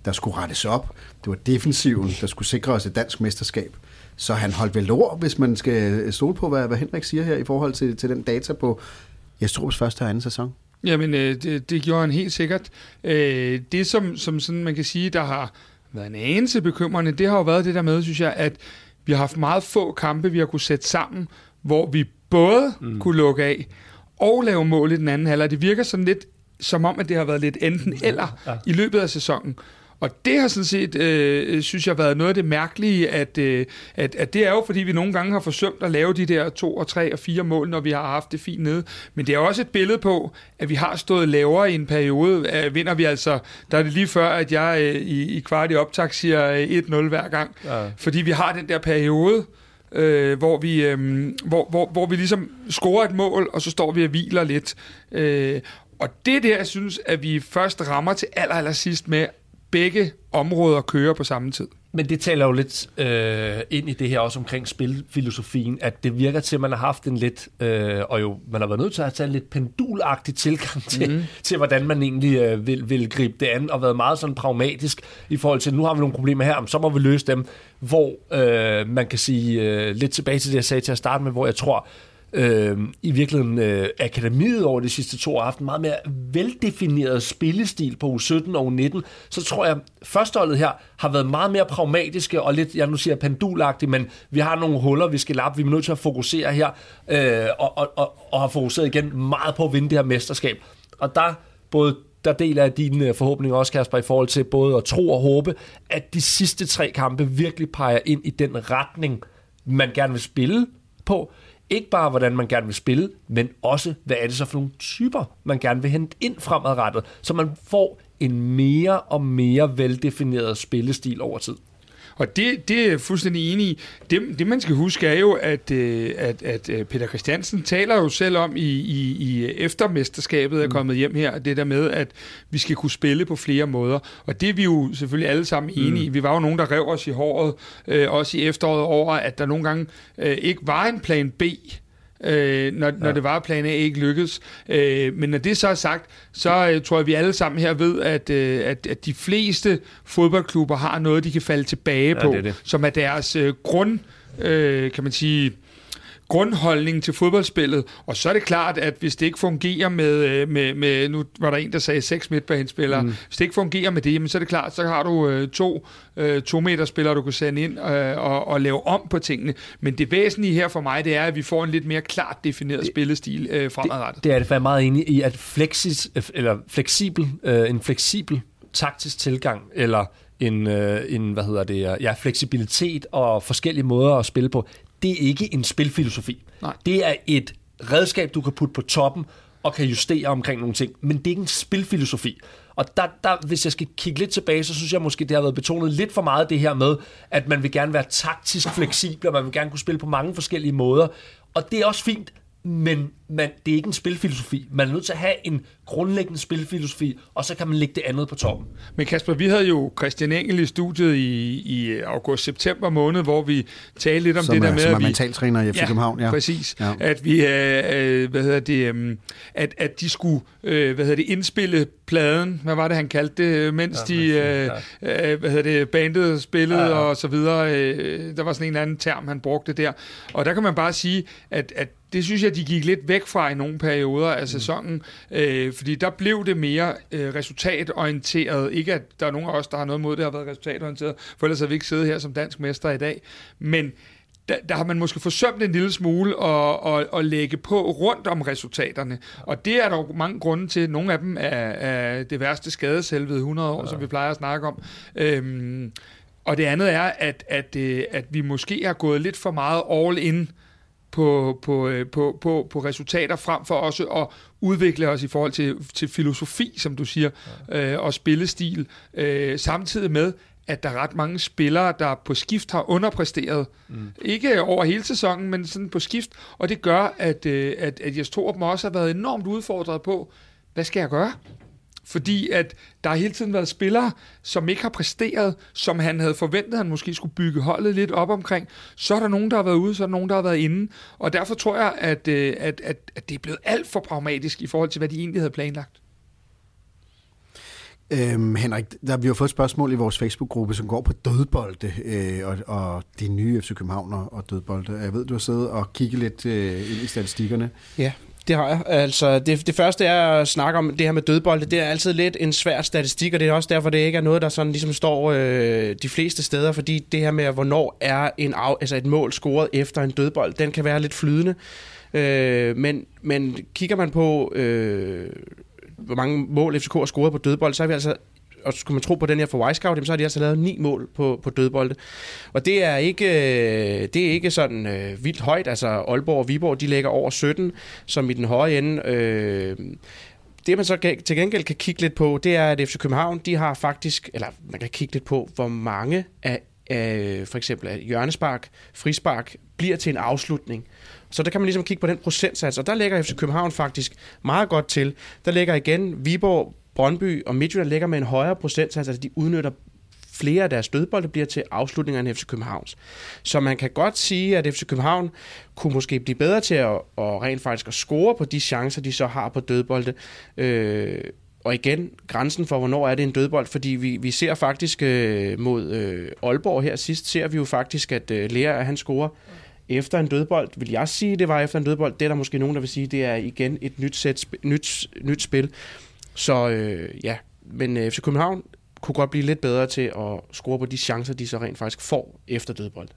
der skulle rettes op. Det var defensiven, der skulle sikre os et dansk mesterskab. Så han holdt vel ord, hvis man skal stole på, hvad, hvad Henrik siger her i forhold til, til den data på Jestrup's første og anden sæson. Jamen, øh, det, det gjorde han helt sikkert. Øh, det, som, som sådan, man kan sige, der har været en anelse bekymrende, det har jo været det der med, synes jeg, at vi har haft meget få kampe, vi har kunne sætte sammen, hvor vi både mm. kunne lukke af og lave mål i den anden halvleg. Det virker sådan lidt som om, at det har været lidt enten eller ja. i løbet af sæsonen. Og det har sådan set, øh, synes jeg, været noget af det mærkelige, at, øh, at, at det er jo, fordi vi nogle gange har forsømt at lave de der to og tre og fire mål, når vi har haft det fint nede. Men det er også et billede på, at vi har stået lavere i en periode. Øh, vinder vi altså, der er det lige før, at jeg øh, i, i kvart i optag siger 1-0 øh, hver gang. Ja. Fordi vi har den der periode, øh, hvor, vi, øh, hvor, hvor, hvor vi ligesom scorer et mål, og så står vi og hviler lidt. Øh, og det der, jeg synes, at vi først rammer til aller, aller sidst med, begge områder kører på samme tid. Men det taler jo lidt øh, ind i det her også omkring spilfilosofien, at det virker til, at man har haft en lidt, øh, og jo man har været nødt til at tage en lidt pendulagtig tilgang til, mm. til hvordan man egentlig øh, vil, vil gribe det an, og været meget sådan pragmatisk i forhold til, nu har vi nogle problemer her, så må vi løse dem, hvor øh, man kan sige, øh, lidt tilbage til det, jeg sagde til at starte med, hvor jeg tror, øh, i virkeligheden øh, akademiet over de sidste to år haft en meget mere veldefineret spillestil på U17 og U19, så tror jeg, førsteholdet her har været meget mere pragmatiske og lidt, jeg nu siger pendulagtigt, men vi har nogle huller, vi skal lappe, vi er nødt til at fokusere her, øh, og, og, og, og har fokuseret igen meget på at vinde det her mesterskab. Og der både der deler jeg dine øh, forhåbninger også, Kasper, i forhold til både at tro og håbe, at de sidste tre kampe virkelig peger ind i den retning, man gerne vil spille på, ikke bare, hvordan man gerne vil spille, men også, hvad er det så for nogle typer, man gerne vil hente ind fremadrettet, så man får en mere og mere veldefineret spillestil over tid. Og det, det er jeg fuldstændig enig i. Det, det man skal huske er jo, at, øh, at, at øh, Peter Christiansen taler jo selv om i, i, i eftermesterskabet er mm. kommet hjem her, det der med, at vi skal kunne spille på flere måder. Og det er vi jo selvfølgelig alle sammen enige i. Mm. Vi var jo nogen, der rev os i håret, øh, også i efteråret over, at der nogle gange øh, ikke var en plan B øh, når, ja. når det var, at plan A ikke lykkedes. Øh, men når det så er sagt, så øh, tror jeg, vi alle sammen her ved, at, øh, at, at de fleste fodboldklubber har noget, de kan falde tilbage ja, på, det er det. som er deres øh, grund, øh, kan man sige, grundholdning til fodboldspillet. Og så er det klart, at hvis det ikke fungerer med, øh, med, med nu var der en, der sagde seks midtbanespillere, mm. hvis det ikke fungerer med det, jamen, så er det klart, så har du øh, to, øh, to meter spillere, du kan sende ind øh, og, og lave om på tingene. Men det væsentlige her for mig, det er, at vi får en lidt mere klart defineret spillestil øh, fremadrettet. Det, det er det, jeg er meget enig i, at flexis, eller fleksibel, øh, en fleksibel taktisk tilgang, eller en, øh, en hvad hedder det, ja, fleksibilitet og forskellige måder at spille på, det er ikke en spilfilosofi. Nej. Det er et redskab, du kan putte på toppen og kan justere omkring nogle ting, men det er ikke en spilfilosofi. Og der, der, hvis jeg skal kigge lidt tilbage, så synes jeg måske, det har været betonet lidt for meget det her med, at man vil gerne være taktisk fleksibel, og man vil gerne kunne spille på mange forskellige måder. Og det er også fint, men man, det er ikke en spilfilosofi. Man er nødt til at have en grundlæggende spilfilosofi, og så kan man lægge det andet på toppen. Men Kasper, vi havde jo Christian Engel i studiet i, i august-september måned, hvor vi talte lidt om som det er, der med, som er at vi... mentaltræner i FC Ja, København. Ja, præcis. Ja. At vi, øh, øh, hvad hedder det, øh, at, at de skulle, øh, hvad hedder det, indspille pladen, hvad var det, han kaldte det, mens Ja, de, øh, øh, hvad hedder det, bandet spillede Ja, ja. og så videre. Øh, der var sådan en eller anden term, han brugte der. Og der kan man bare sige, at, at det synes jeg, de gik lidt væk fra i nogle perioder af sæsonen, øh, fordi der blev det mere øh, resultatorienteret. Ikke at der er nogen af os, der har noget mod det, har været resultatorienteret, for ellers havde vi ikke siddet her som dansk mester i dag. Men der, der har man måske forsømt en lille smule at, at, at lægge på rundt om resultaterne. Og det er der jo mange grunde til. Nogle af dem er, er det værste skadeshelvede 100 år, ja. som vi plejer at snakke om. Øhm, og det andet er, at, at, øh, at vi måske har gået lidt for meget all in på, på, øh, på, på, på resultater, frem for også at udvikle os i forhold til, til filosofi, som du siger, ja. øh, og spillestil, øh, samtidig med, at der er ret mange spillere, der på skift har underpræsteret. Mm. Ikke over hele sæsonen, men sådan på skift. Og det gør, at, øh, at, at Jes Torup også har været enormt udfordret på, hvad skal jeg gøre? Fordi at der har hele tiden været spillere, som ikke har præsteret, som han havde forventet, han måske skulle bygge holdet lidt op omkring. Så er der nogen, der har været ude, så er der nogen, der har været inde. Og derfor tror jeg, at, øh, at, at, at det er blevet alt for pragmatisk i forhold til, hvad de egentlig havde planlagt. Øhm, Henrik, der, vi har fået et spørgsmål i vores Facebook-gruppe, som går på dødbolde, øh, og, og de nye FC København og dødbolde. Jeg ved, du har siddet og kigget lidt øh, ind i statistikkerne. Ja, det har jeg. Altså, det, det første er at snakke om det her med dødbolde. Det er altid lidt en svær statistik, og det er også derfor, det ikke er noget, der sådan ligesom står øh, de fleste steder, fordi det her med, hvornår er en af, altså et mål scoret efter en dødbold, den kan være lidt flydende. Øh, men, men kigger man på, øh, hvor mange mål FCK har scoret på dødbold, så er vi altså og skulle man tro på den her for Wisecout, jamen, så har de altså lavet ni mål på, på dødbolde. Og det er ikke, øh, det er ikke sådan øh, vildt højt. Altså Aalborg og Viborg, de ligger over 17, som i den høje ende. Øh, det man så til gengæld kan kigge lidt på, det er, at FC København, de har faktisk, eller man kan kigge lidt på, hvor mange af, af for eksempel af hjørnespark, frispark, bliver til en afslutning. Så der kan man ligesom kigge på den procentsats, og der ligger FC København faktisk meget godt til. Der ligger igen Viborg, Brøndby og Midtjylland ligger med en højere procentsats, altså de udnytter flere af deres dødbolde bliver til afslutninger end FC Københavns. Så man kan godt sige, at FC København kunne måske blive bedre til at, at rent faktisk at score på de chancer, de så har på dødbolde. Øh, og igen, grænsen for, hvornår er det en dødbold, fordi vi, vi ser faktisk øh, mod øh, Aalborg her sidst, ser vi jo faktisk, at øh, Lea, han scorer efter en dødbold. Vil jeg sige, det var efter en dødbold? Det er der måske nogen, der vil sige, det er igen et nyt, sæt, nyt, nyt spil. Så øh, ja, men øh, FC København kunne godt blive lidt bedre til at score på de chancer, de så rent faktisk får efter dødbold.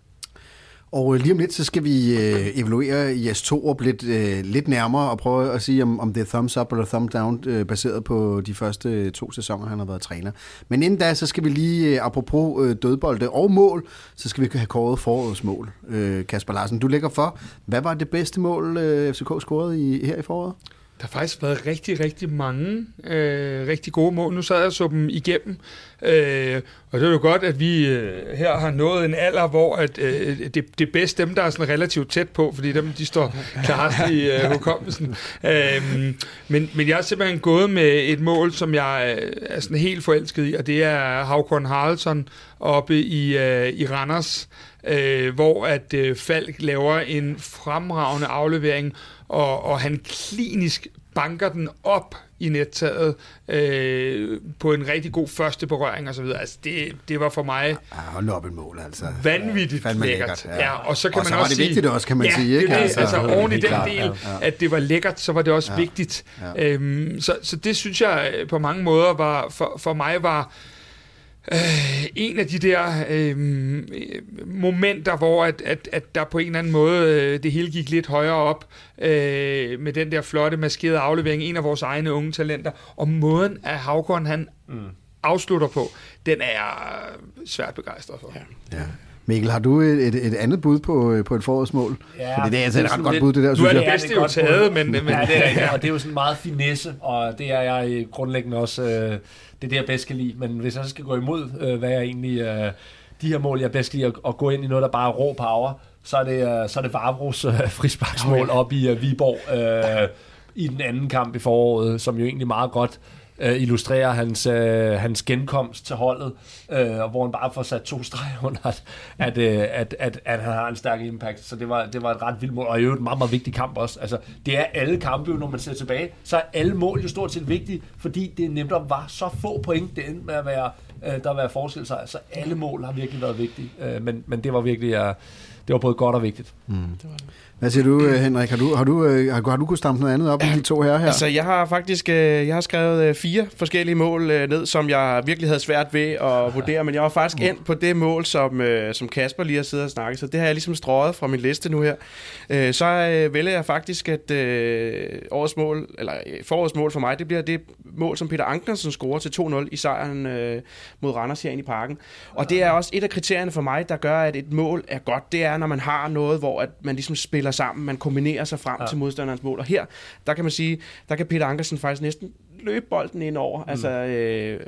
Og øh, lige om lidt, så skal vi øh, evaluere Jes Torup lidt, øh, lidt nærmere og prøve at sige, om, om det er thumbs up eller thumbs down, øh, baseret på de første øh, to sæsoner, han har været træner. Men inden da, så skal vi lige, øh, apropos øh, dødbolde og mål, så skal vi have kåret forårets mål. Øh, Kasper Larsen, du lægger for. Hvad var det bedste mål, øh, FCK scorede i, her i foråret? Der har faktisk været rigtig, rigtig mange øh, rigtig gode mål. Nu sad jeg og så dem igennem, øh, og det er jo godt, at vi øh, her har nået en alder, hvor at, øh, det, det er bedst dem, der er sådan relativt tæt på, fordi dem, de står klarest i øh, hukommelsen. Øh, men, men jeg har simpelthen gået med et mål, som jeg øh, er sådan helt forelsket i, og det er Havkorn Haraldsson oppe i, øh, i Randers, øh, hvor at øh, Falk laver en fremragende aflevering, og, og han klinisk banker den op i nettaget øh, på en rigtig god første berøring og så videre. Altså det, det var for mig Ja, hold op et mål, altså. vanvittigt Fandme lækkert. lækkert, ja. ja. og så kan Og man så var også det sige, vigtigt også, kan man ja, sige, ikke? Det. Altså, altså, oven i den klart, del, ja, ja. at det var lækkert, så var det også Ja, vigtigt. ja. Øhm, så, så det synes jeg øh, på mange måder var for, for mig var øh, en af de der øh, momenter, hvor at, at, at der på en eller anden måde øh, det hele gik lidt højere op øh, med den der flotte maskerede aflevering, en af vores egne unge talenter, og måden at Havgården han mm. afslutter på, den er jeg svært begejstret for. Ja. Ja. Mikkel, har du et, et, et andet bud på, øh, på et forårsmål? Ja, Fordi det er altså det et er ret godt bud, det der, Nu synes er det jeg. bedste det er jo godt taget, men, men Ja, det er rigtigt, og det er jo sådan meget finesse, og det er jeg øh, grundlæggende også, øh, det er det, jeg bedst kan lide. Men hvis jeg så skal gå imod, øh, hvad jeg egentlig, øh, de her mål, jeg bedst kan lide, at, at gå ind i noget, der bare er rå power, så er det, øh, så er det Vavros øh, [laughs] frisparksmål op i øh, Viborg øh, i den anden kamp i foråret, som jo egentlig meget godt øh, illustrerer hans, øh, hans genkomst til holdet, øh, og hvor han bare får sat to streger under, at, at, øh, at, at, at han har en stærk impact. Så det var, det var et ret vildt mål, og i øvrigt en meget, meget vigtig kamp også. Altså, det er alle kampe, jo, når man ser tilbage, så er alle mål jo stort set vigtige, fordi det nemt var så få point, det endte med at være, øh, der var forskel sig. Så alle mål har virkelig været vigtige, øh, men, men det var virkelig... Øh, det var både godt og vigtigt. Hvad siger du, øh, Henrik? Har du, har du, øh, har, har du kunnet stampe noget andet op i de to her her? Altså, jeg har faktisk øh, jeg har skrevet fire forskellige mål ned, som jeg virkelig havde svært ved at vurdere, men jeg var faktisk endt på det mål, som, som Kasper lige har siddet og snakket, så det har jeg ligesom strøget fra min liste nu her. Så vælger jeg faktisk, at årets mål, eller forårets mål for mig, det bliver det mål, som Peter Ankersen scorer til 2-0 i sejren mod Randers herinde i parken. Og det er også et af kriterierne for mig, der gør, at et mål er godt. Det er, når man har noget, hvor at man ligesom spiller sammen, man kombinerer sig frem ja. til modstanderens mål. Og her, der kan man sige, der kan Peter Ankersen faktisk næsten løbe bolden ind over. Mm. Altså, øh,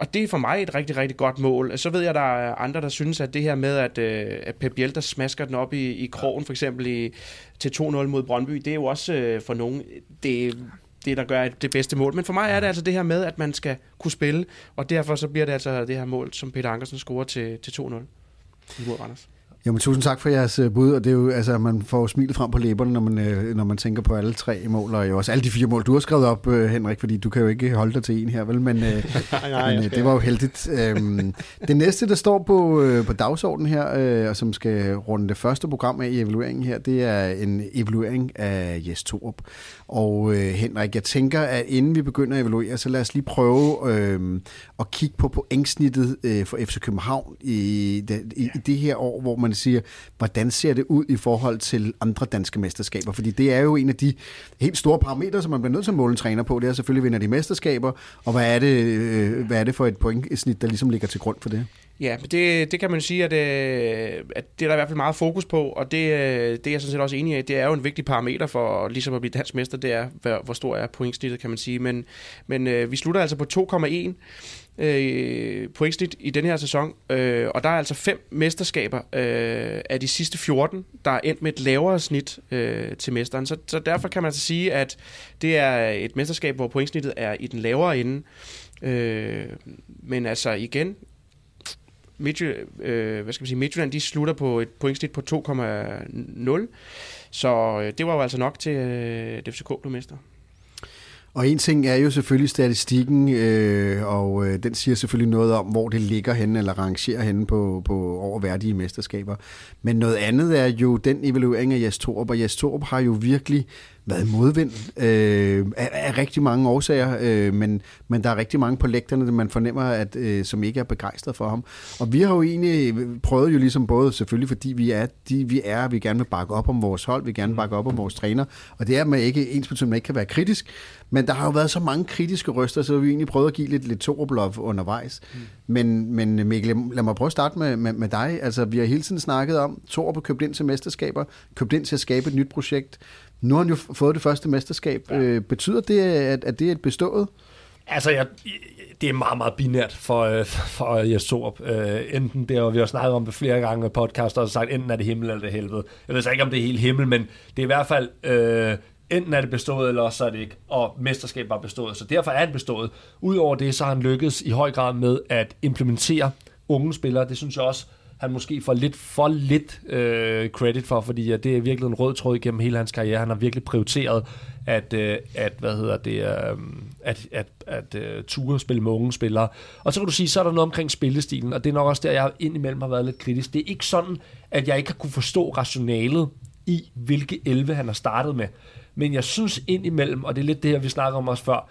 og det er for mig et rigtig, rigtig godt mål. Så ved jeg, der er andre, der synes, at det her med, at, øh, at Pep Biel, der smasker den op i, i krogen, for eksempel i, til 2-0 mod Brøndby, det er jo også øh, for nogen, det, det, der gør det bedste mål. Men for mig er det altså det her med, at man skal kunne spille, og derfor så bliver det altså det her mål, som Peter Ankersen scorer til, til 2-0 mod Randers. Jamen, tusind tak for jeres øh, bud, og det er jo, altså, man får jo smilet frem på læberne, når man, øh, når man tænker på alle tre mål, og jo også alle de fire mål, du har skrevet op, øh, Henrik, fordi du kan jo ikke holde dig til en her, vel? Men, øh, [laughs] nej, men øh, det var jo heldigt. Øhm, det næste, der står på, øh, på dagsordenen her, øh, og som skal runde det første program af i evalueringen her, det er en evaluering af Jes Torup. Og øh, Henrik, jeg tænker, at inden vi begynder at evaluere, så lad os lige prøve øh, at kigge på pointsnittet øh, for FC København i i, i det her år, hvor man siger, hvordan ser det ud i forhold til andre danske mesterskaber? Fordi det er jo en af de helt store parametre, som man bliver nødt til at måle en træner på. Det er selvfølgelig, vinder de mesterskaber, og hvad er det, øh, hvad er det for et pointsnit, der ligesom ligger til grund for det? Ja, men det, det kan man sige, at, øh, at det er der i hvert fald meget fokus på, og det, øh, det er jeg sådan set også enig i. Det er jo en vigtig parameter for ligesom at blive dansk mester, det er, hvor, hvor stor er pointsnittet, kan man sige. Men, men vi slutter altså på 2,1 øh, pointsnit i den her sæson, øh, og der er altså fem mesterskaber øh, af de sidste 14, der er endt med et lavere snit øh, til mesteren. Så, så derfor kan man altså sige, at det er et mesterskab, hvor pointsnittet er i den lavere ende. Øh, men altså igen, Midtjylland, øh, hvad skal man sige, Midtjylland, de slutter på et pointsnit på 2,0. Så øh, det var jo altså nok til, øh, at FCK blev mester. Og en ting er jo selvfølgelig statistikken, øh, og øh, den siger selvfølgelig noget om, hvor det ligger henne, eller rangerer henne på, på overværdige mesterskaber. Men noget andet er jo den evaluering af Jes Torup, og Jes Torup har jo virkelig været modvind øh, af, af rigtig mange årsager, øh, men, men der er rigtig mange på lægterne, man fornemmer, at øh, som ikke er begejstret for ham. Og vi har jo egentlig prøvet jo ligesom både, selvfølgelig fordi vi er, de vi er, vi gerne vil bakke op om vores hold, vi gerne vil bakke op om vores træner, og det er, man ikke ens betydning, man ikke kan være kritisk, men der har jo været så mange kritiske røster, så vi egentlig prøvet at give lidt, lidt Torup-love undervejs. Mm. Men, men Mikkel, lad mig prøve at starte med, med, med dig. Altså, vi har hele tiden snakket om, Torup er købt ind til mesterskaber, købt ind til at skabe et nyt projekt. Nu har han jo fået det første mesterskab. Ja. Øh, betyder det, at, at det er et bestået? Altså, jeg, det er meget, meget binært for, øh, for Jes Torup. Øh, enten det, og vi har snakket om det flere gange i podcaster, og sagt, enten er det himmel eller det helvede. Jeg ved så ikke, om det er helt himmel, men det er i hvert fald... Øh, enten er det bestået, eller også er det ikke. Og mesterskab var bestået, så derfor er det bestået. Udover det, så har han lykkedes i høj grad med at implementere unge spillere. Det synes jeg også han måske får lidt for lidt øh, credit for, fordi ja, det er virkelig en rød tråd igennem hele hans karriere. Han har virkelig prioriteret at, øh, at hvad hedder det, øh, at, at, at øh, ture spille med unge spillere. Og så kan du sige, så er der noget omkring spillestilen, og det er nok også der, jeg indimellem har været lidt kritisk. Det er ikke sådan, at jeg ikke har kunne forstå rationalet i, hvilke 11 han har startet med. Men jeg synes indimellem, og det er lidt det her, vi snakker om også før,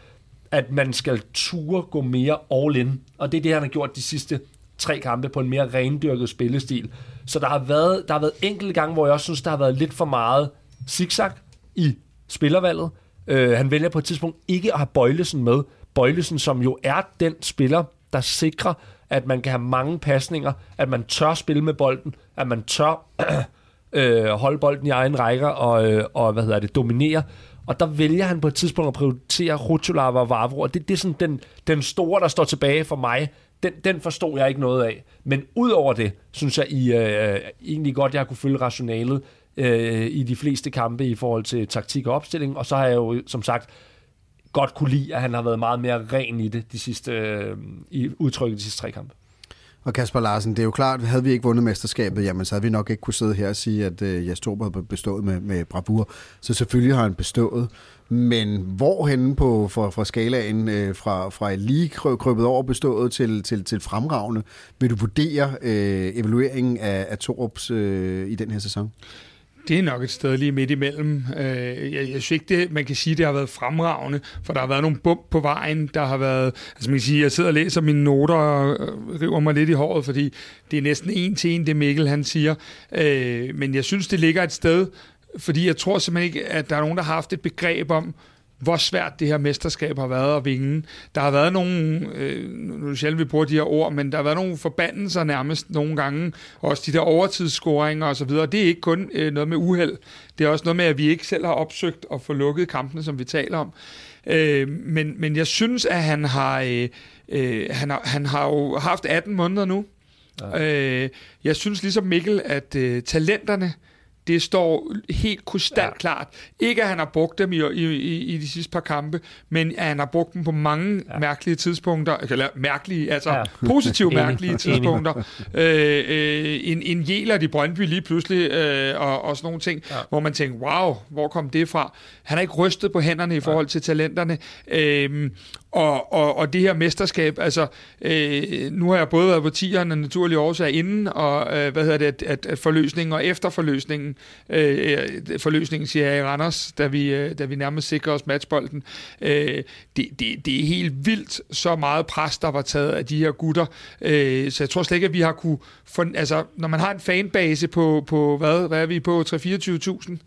at man skal ture gå mere all in. Og det er det, han har gjort de sidste tre kampe på en mere rendyrket spillestil. Så der har været, der har været enkelte gange, hvor jeg også synes, der har været lidt for meget zigzag i spillervalget. Øh, han vælger på et tidspunkt ikke at have Bøjlesen med. Bøjlesen, som jo er den spiller, der sikrer, at man kan have mange pasninger, at man tør spille med bolden, at man tør [clears throat] øh, holde bolden i egen rækker og, øh, og hvad hedder det, dominere. Og der vælger han på et tidspunkt at prioritere Rutulava og Vavro, og det, det er sådan den, den store, der står tilbage for mig. Den, den forstod jeg ikke noget af. Men udover det, synes jeg I, øh, øh, egentlig godt, jeg kunne følge rationalet øh, i de fleste kampe i forhold til taktik og opstilling. Og så har jeg jo, som sagt, godt kunne lide, at han har været meget mere ren i det de sidste, øh, i udtrykket de sidste tre kampe. Og Kasper Larsen, det er jo klart, havde vi ikke vundet mesterskabet, jamen så havde vi nok ikke kunne sidde her og sige, at øh, Jes Torp havde bestået med, med bravur. Så selvfølgelig har han bestået. Men hvorhenne på, fra, fra skalaen, øh, fra, fra lige krøbet over bestået til, til, til fremragende, vil du vurdere øh, evalueringen af, af Torps øh, i den her sæson? Det er nok et sted lige midt imellem. Øh, jeg, jeg synes ikke, det, man kan sige, det har været fremragende, for der har været nogle bump på vejen, der har været, altså man kan sige, jeg sidder og læser mine noter og øh, river mig lidt i håret, fordi det er næsten en til en, det Mikkel han siger. Øh, men jeg synes, det ligger et sted, fordi jeg tror simpelthen ikke, at der er nogen, der har haft et begreb om, hvor svært det her mesterskab har været at vinde. Der har været nogle, øh, nu er sjældent, vi bruger de her ord, men der har været nogle forbandelser nærmest nogle gange, også de der overtidsscoringer og så videre. Det er ikke kun øh, noget med uheld, det er også noget med, at vi ikke selv har opsøgt at få lukket kampene, som vi taler om. Øh, men, men jeg synes, at han har, øh, øh, han har, han har jo haft 18 måneder nu. Ja. Øh, jeg synes ligesom Mikkel, at øh, talenterne, det står helt krystal ja. klart. Ikke at han har brugt dem i, i, i, i de sidste par kampe, men at han har brugt dem på mange ja. mærkelige tidspunkter, eller mærkelige, altså ja. [laughs] positive mærkelige tidspunkter. øh, øh, en, en Jæler i Brøndby lige pludselig, øh, og, og sådan nogle ting, ja. hvor man tænker, wow, hvor kom det fra? Han har ikke rystet på hænderne i forhold til talenterne. Øh, og, og, og det her mesterskab, altså øh, nu har jeg både været på tierne naturlige årsager inden, og øh, hvad hedder det, at, at, at forløsningen og efter forløsningen, øh, forløsningen siger jeg i Randers, da vi, øh, da vi nærmest sikrer os matchbolden, øh, det, det, det er helt vildt så meget pres, der var taget af de her gutter, øh, så jeg tror slet ikke, at vi har kunne, for, altså når man har en fanbase på, på hvad, hvad er vi på, 3-24.000,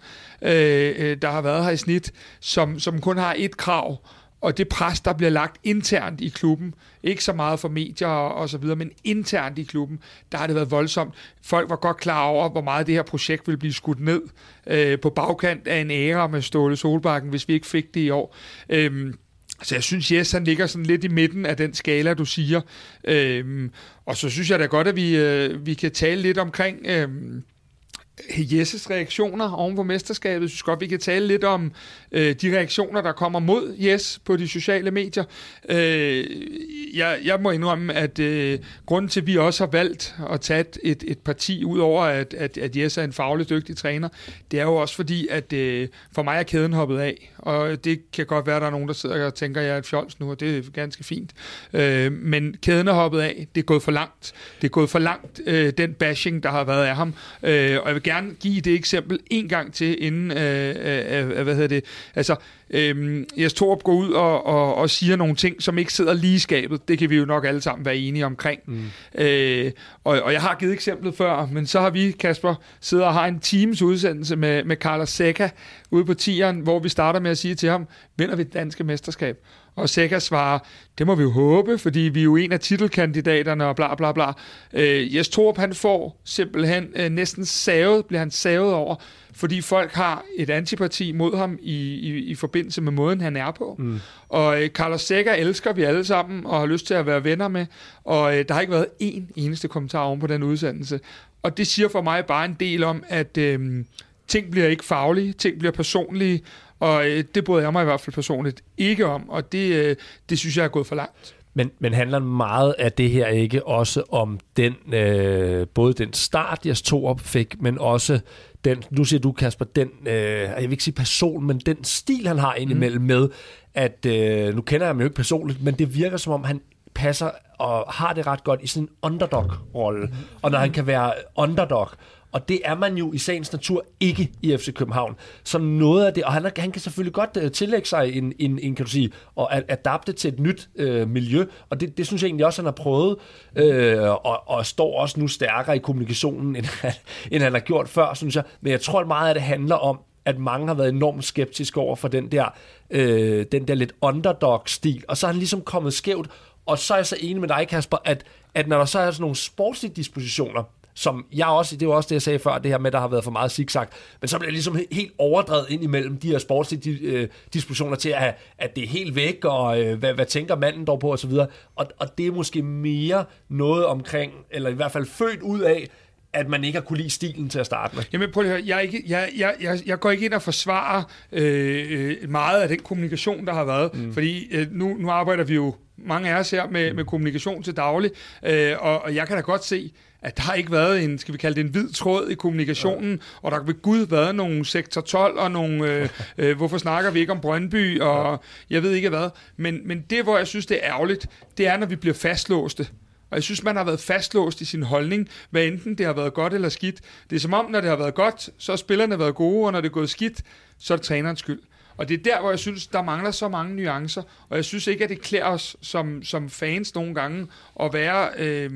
øh, øh, der har været her i snit, som, som kun har et krav, og det pres, der bliver lagt internt i klubben, ikke så meget for medier og, og så videre, men internt i klubben, der har det været voldsomt. Folk var godt klar over, hvor meget det her projekt ville blive skudt ned øh, på bagkant af en ære med Ståle Solbakken, hvis vi ikke fik det i år. Øhm, så jeg synes, Jes, han ligger sådan lidt i midten af den skala, du siger. Øhm, og så synes jeg da godt, at vi, øh, vi kan tale lidt omkring... Øh, Jesses reaktioner oven på mesterskabet. Jeg synes godt, vi kan tale lidt om øh, de reaktioner, der kommer mod Jes på de sociale medier. Øh, jeg, jeg må indrømme, at øh, grunden til, at vi også har valgt at tage et, et parti, ud over at, at, at Jes er en fagligt dygtig træner, det er jo også fordi, at øh, for mig er kæden hoppet af. Og det kan godt være, at der er nogen, der sidder og tænker, at jeg er et fjols nu, og det er ganske fint. Øh, men kæden er hoppet af. Det er gået for langt. Det er gået for langt, øh, den bashing, der har været af ham. Øh, og jeg vil gerne give det eksempel en gang til, inden, øh, øh, øh hvad hedder det, altså, øh, Jes Torp går ud og, og, og siger nogle ting, som ikke sidder lige i skabet. Det kan vi jo nok alle sammen være enige omkring. Mm. Øh, og, og jeg har givet eksemplet før, men så har vi, Kasper, sidder og har en teams udsendelse med, med Carlos Seca ude på tieren, hvor vi starter med at sige til ham, vinder vi det danske mesterskab? Og Seca svarer, det må vi jo håbe, fordi vi er jo en af titelkandidaterne og bla bla bla. Øh, Jes Torp, han får simpelthen øh, næsten savet, bliver han savet over, fordi folk har et antiparti mod ham i, i, i forbindelse med måden, han er på. Mm. Og øh, Carlos Seca elsker vi alle sammen og har lyst til at være venner med, og øh, der har ikke været én eneste kommentar oven på den udsendelse. Og det siger for mig bare en del om, at øh, ting bliver ikke faglige, ting bliver personlige, og øh, det bryder jeg mig i hvert fald personligt ikke om, og det, øh, det synes jeg er gået for langt. Men, men handler meget af det her ikke også om den, øh, både den start, Jes Torup fik, men også den, nu siger du Kasper, den, øh, jeg vil ikke sige person, men den stil, han har indimellem mm. med, at øh, nu kender jeg ham jo ikke personligt, men det virker som om, han passer og har det ret godt i sin underdog-rolle. Og når han kan være underdog, og det er man jo i sagens natur ikke i FC København. Så noget af det, og han, han kan selvfølgelig godt uh, tillægge sig en, en, en, kan du sige, og adapte til et nyt uh, miljø, og det, det synes jeg egentlig også, han har prøvet, uh, og, og står også nu stærkere i kommunikationen, end, [laughs] end han har gjort før, synes jeg. Men jeg tror, at meget af det handler om, at mange har været enormt skeptiske over for den der, øh, den der lidt underdog-stil, og så er han ligesom kommet skævt, og så er jeg så enig med dig, Kasper, at, at når der så er sådan nogle sportslige dispositioner, som jeg også, det var også det, jeg sagde før, det her med, der har været for meget zigzag, men så bliver det ligesom helt overdrevet ind imellem de her sportslige øh, dispositioner til, at, at det er helt væk, og øh, hvad, hvad tænker manden dog på, og så videre. Og, og det er måske mere noget omkring, eller i hvert fald født ud af, at man ikke har kunne lide stilen til at starte med. Jamen prøv at høre, jeg, ikke, jeg, jeg, jeg, jeg går ikke ind og forsvarer øh, øh, meget af den kommunikation, der har været, mm. fordi øh, nu, nu arbejder vi jo mange af os her med, med kommunikation til daglig, øh, og, og jeg kan da godt se, at der har ikke været en, skal vi kalde det en hvid tråd i kommunikationen, ja. og der har ved Gud været nogle sektor 12 og nogle, øh, [laughs] øh, hvorfor snakker vi ikke om Brøndby, og ja. jeg ved ikke hvad. Men, men det, hvor jeg synes, det er ærgerligt, det er, når vi bliver fastlåste. Og jeg synes, man har været fastlåst i sin holdning, hvad enten det har været godt eller skidt. Det er som om, når det har været godt, så har spillerne været gode, og når det er gået skidt, så er det trænerens skyld. Og det er der, hvor jeg synes, der mangler så mange nuancer, og jeg synes ikke, at det klæder os som, som fans nogle gange at være... Øh,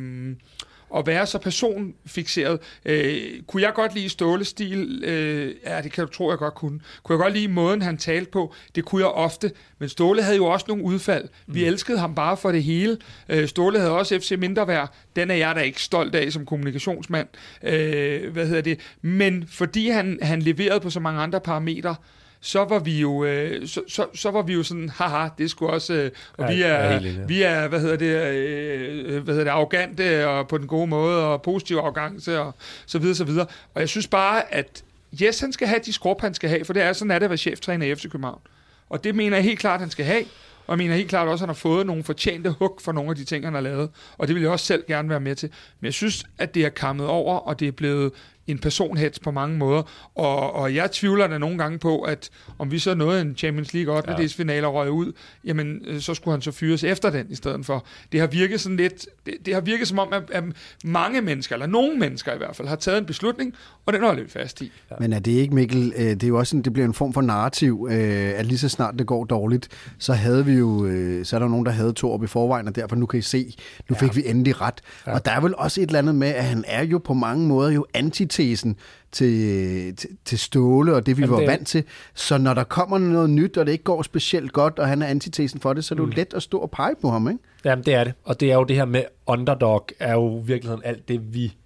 at være så personfixeret. Øh, kunne jeg godt lide Ståles stil? Øh, ja, det kan du tro, jeg godt kunne. Kunne jeg godt lide måden, han talte på? Det kunne jeg ofte. Men Ståle havde jo også nogle udfald. Vi mm. elskede ham bare for det hele. Øh, Ståle havde også FC Mindreværd. Den er jeg da ikke stolt af som kommunikationsmand. Øh, hvad hedder det? Men fordi han, han leverede på så mange andre parametre, så var vi jo øh, så, så, så var vi jo sådan haha det skulle også øh, og ja, vi er ja, vi er hvad hedder det øh, hvad hedder det arrogante og på den gode måde og positiv arrogance og så videre så videre og jeg synes bare at yes han skal have de skrub han skal have for det er sådan er det at være cheftræner i FC København og det mener jeg helt klart han skal have og jeg mener helt klart også, at han har fået nogle fortjente hug for nogle af de ting, han har lavet. Og det vil jeg også selv gerne være med til. Men jeg synes, at det er kammet over, og det er blevet en personhets på mange måder. Og, og jeg tvivler da nogle gange på, at om vi så nåede en Champions League 8. Ja. finale og røg ud, jamen øh, så skulle han så fyres efter den i stedet for. Det har virket sådan lidt, det, det har virket som om, at, at mange mennesker, eller nogle mennesker i hvert fald, har taget en beslutning, og den holder vi fast i. Ja. Men er det ikke, Mikkel, øh, det er jo også en, det bliver en form for narrativ, øh, at lige så snart det går dårligt, så havde vi jo, så er der nogen, der havde to op i forvejen, og derfor nu kan I se, nu fik ja. vi endelig ret. Ja. Og der er vel også et eller andet med, at han er jo på mange måder jo antitesen til, til, til Ståle og det, vi Jamen, var det... vant til. Så når der kommer noget nyt, og det ikke går specielt godt, og han er antitesen for det, så er det mm. jo let at stå og pege på ham, ikke? Jamen, det er det. Og det er jo det her med underdog, er jo i virkeligheden alt det, vi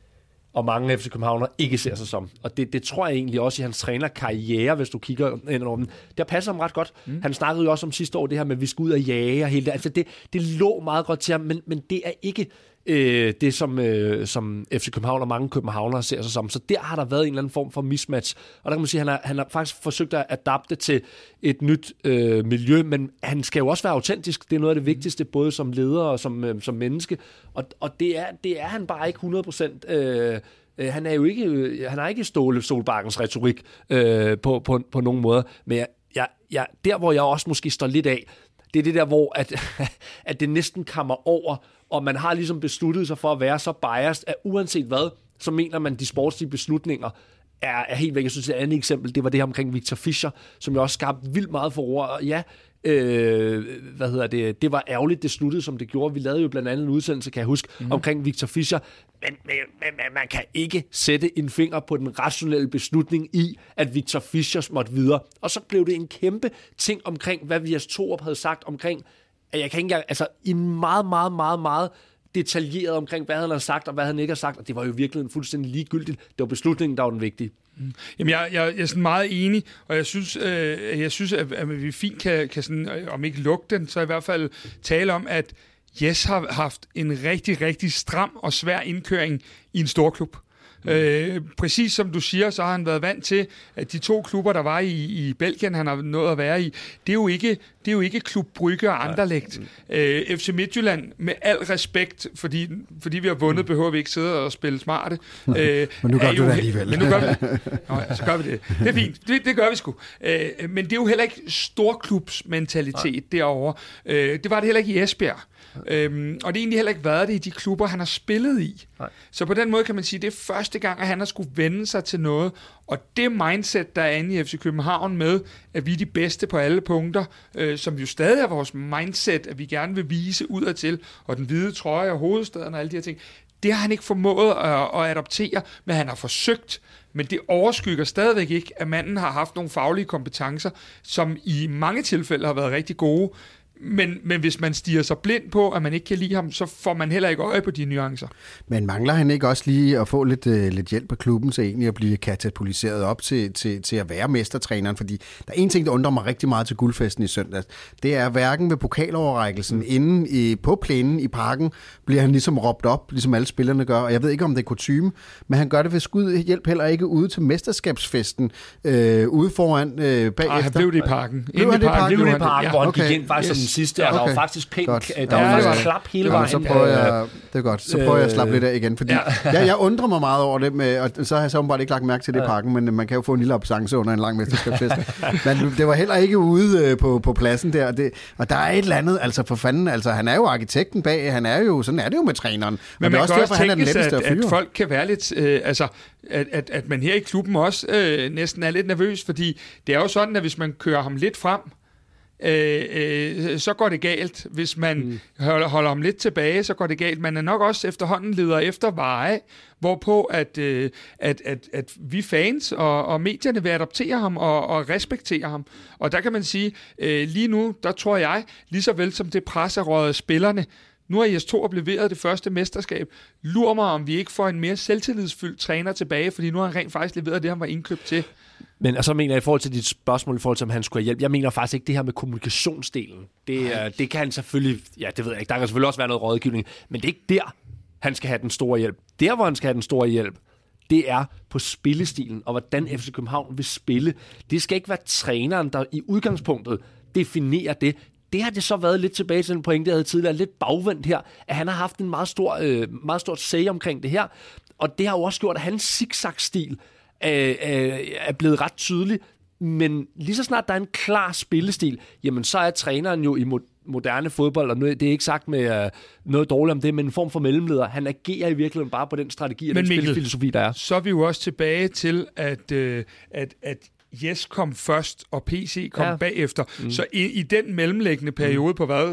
og mange FC Københavner ikke ser sig som. Og det, det tror jeg egentlig også i hans trænerkarriere, hvis du kigger ind over den. Der passer ham ret godt. Mm. Han snakkede jo også om sidste år det her med, at vi skal ud og jage og hele det. Altså det, det lå meget godt til ham, men, men det er ikke øh, det, som, øh, som FC København og mange københavnere ser sig som. Så der har der været en eller anden form for mismatch. Og der kan man sige, at han har, han har faktisk forsøgt at adapte til et nyt øh, miljø, men han skal jo også være autentisk. Det er noget af det vigtigste, både som leder og som, øh, som menneske. Og, og det, er, det er han bare ikke 100%. Øh, øh, han er jo ikke, øh, han har ikke Ståle Solbakkens retorik øh, på, på, på nogen måde, men jeg, jeg, jeg, der, hvor jeg også måske står lidt af, det er det der, hvor at, [laughs] at det næsten kommer over, og man har ligesom besluttet sig for at være så biased, at uanset hvad, så mener man, de sportslige beslutninger er, er helt væk. Jeg synes, et andet eksempel, det var det her omkring Victor Fischer, som jo også skabte vildt meget for ord. Og ja, øh, hvad hedder det, det var ærgerligt, det sluttede, som det gjorde. Vi lavede jo blandt andet en udsendelse, kan jeg huske, mm. omkring Victor Fischer. Men, men, men man kan ikke sætte en finger på den rationelle beslutning i, at Victor Fischer måtte videre. Og så blev det en kæmpe ting omkring, hvad Vias Torup havde sagt omkring jeg kan ikke engang, altså i meget, meget, meget, meget detaljeret omkring, hvad han har sagt, og hvad han ikke har sagt, og det var jo virkelig en fuldstændig ligegyldigt. Det var beslutningen, der var den vigtige. Mm. Jamen, jeg, jeg, jeg er sådan meget enig, og jeg synes, øh, jeg synes at, at vi fint kan, kan sådan, øh, om ikke lukke den, så i hvert fald tale om, at Yes har haft en rigtig, rigtig stram og svær indkøring i en stor klub. Øh, præcis som du siger, så har han været vant til, at de to klubber, der var i, i Belgien, han har nået at være i, det er jo ikke, det er jo ikke Klub Brygge og Anderlecht. Øh, FC Midtjylland, med al respekt, fordi, fordi vi har vundet, behøver vi ikke sidde og spille smarte. Øh, Men nu gør du jo det alligevel. Men nu gør vi det. Nå, ja, så gør vi det. Det er fint. Det, det gør vi sgu. Øh, men det er jo heller ikke storklubsmentalitet derovre. Øh, det var det heller ikke i Esbjerg. Øhm, og det er egentlig heller ikke været det i de klubber, han har spillet i. Nej. Så på den måde kan man sige, at det er første gang, at han har skulle vende sig til noget. Og det mindset, der er inde i FC København med, at vi er de bedste på alle punkter, øh, som jo stadig er vores mindset, at vi gerne vil vise udadtil, og den hvide trøje og hovedstaden og alle de her ting, det har han ikke formået at, at adoptere, men han har forsøgt. Men det overskygger stadigvæk ikke, at manden har haft nogle faglige kompetencer, som i mange tilfælde har været rigtig gode. Men, men hvis man stiger sig blind på, at man ikke kan lide ham, så får man heller ikke øje på de nuancer. Men mangler han ikke også lige at få lidt, øh, lidt hjælp af klubben, så egentlig at blive katapultiseret op til, til, til at være mestertræneren? Fordi der er en ting, der undrer mig rigtig meget til guldfesten i søndag. Det er hverken ved pokaloverrækkelsen mm. inde i, på plænen i parken, bliver han ligesom råbt op, ligesom alle spillerne gør. Og jeg ved ikke, om det er kutume, men han gør det ved skud hjælp heller ikke ude til mesterskabsfesten, øh, ude foran øh, bagefter. Ej, han blev det i parken. Blev han i det i parken? Det var det blev han parken, hvor han okay. gik ind faktisk yes. som den sidste, og der var Okay. faktisk pænt, Godt. øh, der Ja, var det faktisk var- klap hele vejen. så prøver Øh, jeg, det er godt. Så prøver jeg at slappe Øh, lidt af igen, fordi ja. ja. jeg, jeg undrer mig meget over det, med, og så har jeg så åbenbart ikke lagt mærke til det i parken, men man kan jo få en lille absence under en lang mesterskabsfest. [laughs] men det var heller ikke ude øh, på, på pladsen der, og, det, og der er et eller andet, altså for fanden, altså han er jo arkitekten bag, han er jo, sådan er det jo med træneren. Men og det er også kan derfor, også han er den letteste at, at at folk kan være lidt... Øh, altså, at, at, at man her i klubben også øh, næsten er lidt nervøs, fordi det er jo sådan, at hvis man kører ham lidt frem, øh, øh, så går det galt. Hvis man mm. holder, holder ham lidt tilbage, så går det galt. Man er nok også efterhånden leder efter veje, hvorpå at, øh, at, at, at vi fans og, og medierne vil adoptere ham og, og respektere ham. Og der kan man sige, øh, lige nu, der tror jeg, lige så vel som det pres er spillerne, nu har Jes Torup leveret det første mesterskab. Lur mig, om vi ikke får en mere selvtillidsfyldt træner tilbage, fordi nu har han rent faktisk leveret det, han var indkøbt til. Men og så mener jeg i forhold til dit spørgsmål, i forhold til om han skulle have hjælp, jeg mener faktisk ikke det her med kommunikationsdelen. Det, er, det kan han selvfølgelig, ja det ved jeg ikke, der kan selvfølgelig også være noget rådgivning, men det er ikke der, han skal have den store hjælp. Der, hvor han skal have den store hjælp, det er på spillestilen, og hvordan FC København vil spille. Det skal ikke være træneren, der i udgangspunktet definerer det. Det har det så været lidt tilbage til den pointe, jeg havde tidligere, lidt bagvendt her, at han har haft en meget stor, øh, meget stort say omkring det her, og det har jo også gjort, at hans zigzag-stil øh, øh, er blevet ret tydelig, men lige så snart der er en klar spillestil, jamen så er træneren jo i mo- moderne fodbold, og nu- det er ikke sagt med uh, noget dårligt om det, men en form for mellemleder. Han agerer i virkeligheden bare på den strategi og Men den Mikkel, spilfilosofi, der er. Så er vi jo også tilbage til, at, øh, at, at Yes kom først, og PC kom Ja. bagefter. Mm. Så i, i den mellemliggende periode mm. på hvad,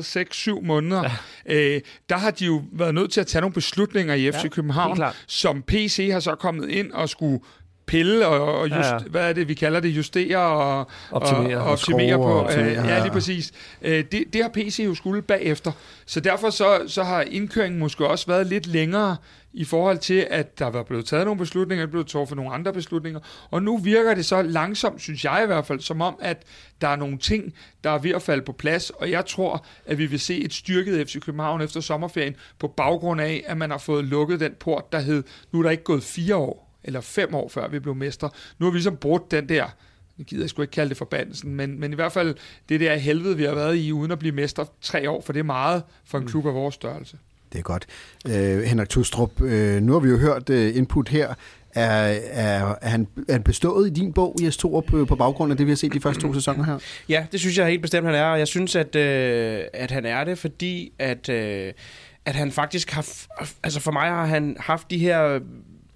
6-7 måneder, ja. øh, der har de jo været nødt til at tage nogle beslutninger i FC Ja, København, som PC har så kommet ind og skulle pille og, og just, Ja, ja, hvad er det, vi kalder det, justere og Optimere. og, og optimere på. og optimere, øh, ja. ja, lige præcis. Øh, det, det har PC jo skulle bagefter. Så derfor så, så har indkøringen måske også været lidt længere i forhold til, at der var blevet taget nogle beslutninger, der blev truffet nogle andre beslutninger, og nu virker det så langsomt, synes jeg i hvert fald, som om, at der er nogle ting, der er ved at falde på plads, og jeg tror, at vi vil se et styrket FC København efter sommerferien, på baggrund af, at man har fået lukket den port, der hed, nu er der ikke gået fire år, eller fem år før vi blev mestre. Nu har vi ligesom brudt den der, nu gider jeg sgu ikke kalde det forbandelsen, men, men i hvert fald det der helvede, vi har været i, uden at blive mestre tre år, for det er meget for en klub af vores størrelse. Det er godt. Øh, Henrik Tustrup, øh, nu har vi jo hørt øh, input her. Er, er, er, han, er han bestået i din bog, Jes Torup, på, øh, på baggrund af det, vi har set de første to sæsoner her? Ja, det synes jeg helt bestemt, han er, og jeg synes, at, øh, at han er det, fordi at, øh, at han faktisk har... f- Altså for mig har han haft de her...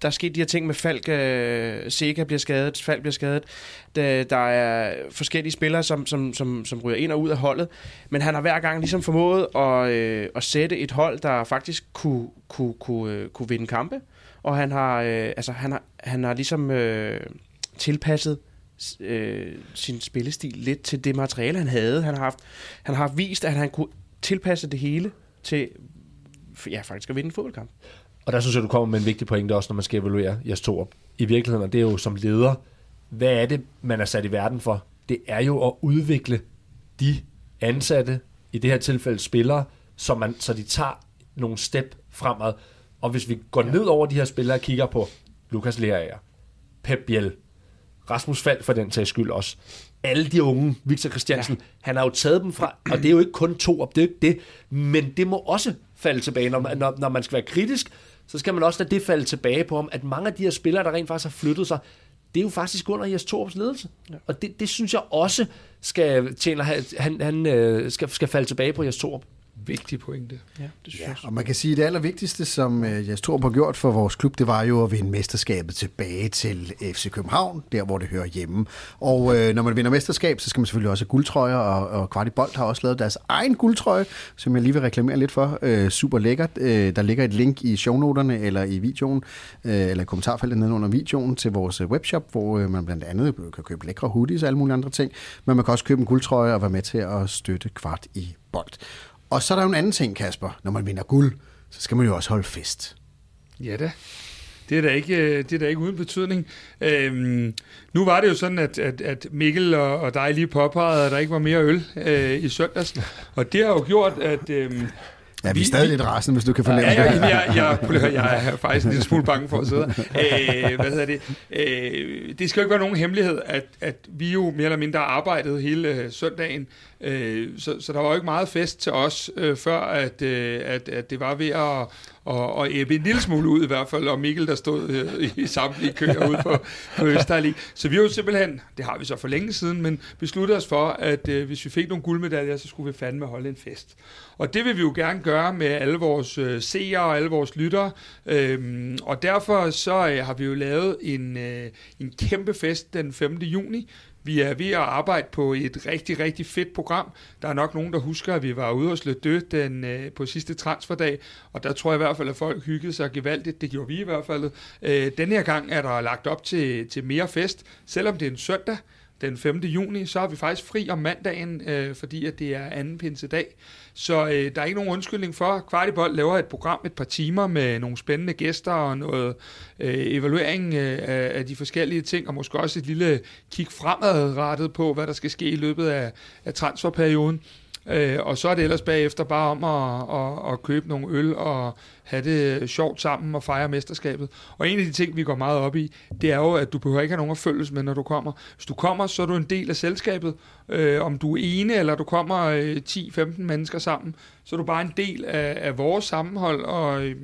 Der er sket de her ting med Falk, øh, Sega bliver skadet, Falk bliver skadet. Der, der er forskellige spillere, som, som, som, som ryger ind og ud af holdet. Men han har hver gang ligesom formået at, øh, at sætte et hold, der faktisk kunne, kunne, kunne, øh, kunne vinde kampe. Og han har, øh, altså, han har, han har ligesom øh, tilpasset øh, sin spillestil lidt til det materiale, han havde. Han har, haft, han har vist, at han kunne tilpasse det hele til ja, faktisk at vinde en fodboldkamp. Og der synes jeg, du kommer med en vigtig pointe også, når man skal evaluere Jes Torup. I virkeligheden, og det er jo som leder, hvad er det, man er sat i verden for? Det er jo at udvikle de ansatte, i det her tilfælde spillere, så, man, så de tager nogle step fremad. Og hvis vi går ja. ned over de her spillere og kigger på Lukas Lerager, Pep Biel, Rasmus Fald for den sags skyld også. Alle de unge, Victor Christiansen, ja. han har jo taget dem fra, og det er jo ikke kun to op, det er jo ikke det, men det må også falde tilbage. Når, når, når man skal være kritisk, så skal man også lade det falde tilbage på ham, at mange af de her spillere, der rent faktisk har flyttet sig, det er jo faktisk under Jes Torps ledelse. Ja. Og det, det synes jeg også skal, tjener, han, han, øh, skal, skal falde tilbage på Jes Torp vigtig pointe. Ja, det synes ja, jeg. Og man kan sige, at det allervigtigste, som Jes Torp har gjort for vores klub, det var jo at vinde mesterskabet tilbage til FC København, der hvor det hører hjemme. Og uh, når man vinder mesterskab, så skal man selvfølgelig også have guldtrøjer, og, og Kvartibolt har også lavet deres egen guldtrøje, som jeg lige vil reklamere lidt for. Uh, super lækkert. Uh, der ligger et link i shownoterne, eller i videoen, uh, eller i kommentarfeltet nede under videoen til vores webshop, hvor uh, man blandt andet kan købe lækre hoodies og alle mulige andre ting, men man kan også købe en guldtrøje og være med til at støtte kvart i bold. Og så er der jo en anden ting, Kasper. Når man vinder guld, så skal man jo også holde fest. Ja da. Det er da ikke, øh, det er da ikke uden betydning. Øhm, nu var det jo sådan, at, at, at Mikkel og, og dig lige påpegede, at der ikke var mere øl øh, i søndags. Og det har jo gjort, at... øhm, Ja, vi er stadig lidt rasende, hvis du kan fornemme ja, det. Ja, jeg, jeg, jeg er faktisk en lille smule bange for at sidde øh, Hvad hedder det? Øh, det skal jo ikke være nogen hemmelighed, at, at vi jo mere eller mindre arbejdede hele øh, søndagen. Øh, så, så der var jo ikke meget fest til os, øh, før at, øh, at, at det var ved at og, og æbbe en lille smule ud i hvert fald, og Mikkel, der stod øh, i samtlige køer ude på, på Østerlig. Så vi har jo simpelthen, det har vi så for længe siden, men besluttet os for, at øh, hvis vi fik nogle guldmedaljer, så skulle vi fandme holde en fest. Og det vil vi jo gerne gøre med alle vores øh, seere og alle vores lyttere. Øhm, og derfor så øh, har vi jo lavet en, øh, en kæmpe fest den 5. juni, vi er ved at arbejde på et rigtig, rigtig fedt program. Der er nok nogen, der husker, at vi var ude hos Le Deux den, øh, på sidste transferdag, og der tror jeg i hvert fald, at folk hyggede sig gevaldigt. Det gjorde vi i hvert fald. Øh, den her gang er der lagt op til, til mere fest, selvom det er en søndag den 5. juni, så har vi faktisk fri om mandagen, øh, fordi at det er anden pinsedag. Så øh, der er ikke nogen undskyldning for. Kvartibold laver et program et par timer med nogle spændende gæster og noget øh, evaluering øh, af de forskellige ting, og måske også et lille kig fremadrettet på, hvad der skal ske i løbet af, af transferperioden. Øh, og så er det ellers bagefter bare om at, at, at købe nogle øl og have det sjovt sammen og fejre mesterskabet. Og en af de ting, vi går meget op i, det er jo, at du behøver ikke have nogen at følges med, når du kommer. Hvis du kommer, så er du en del af selskabet. Øh, om du er ene, eller du kommer øh, 10-15 mennesker sammen, så er du bare en del af, af vores sammenhold, og øh,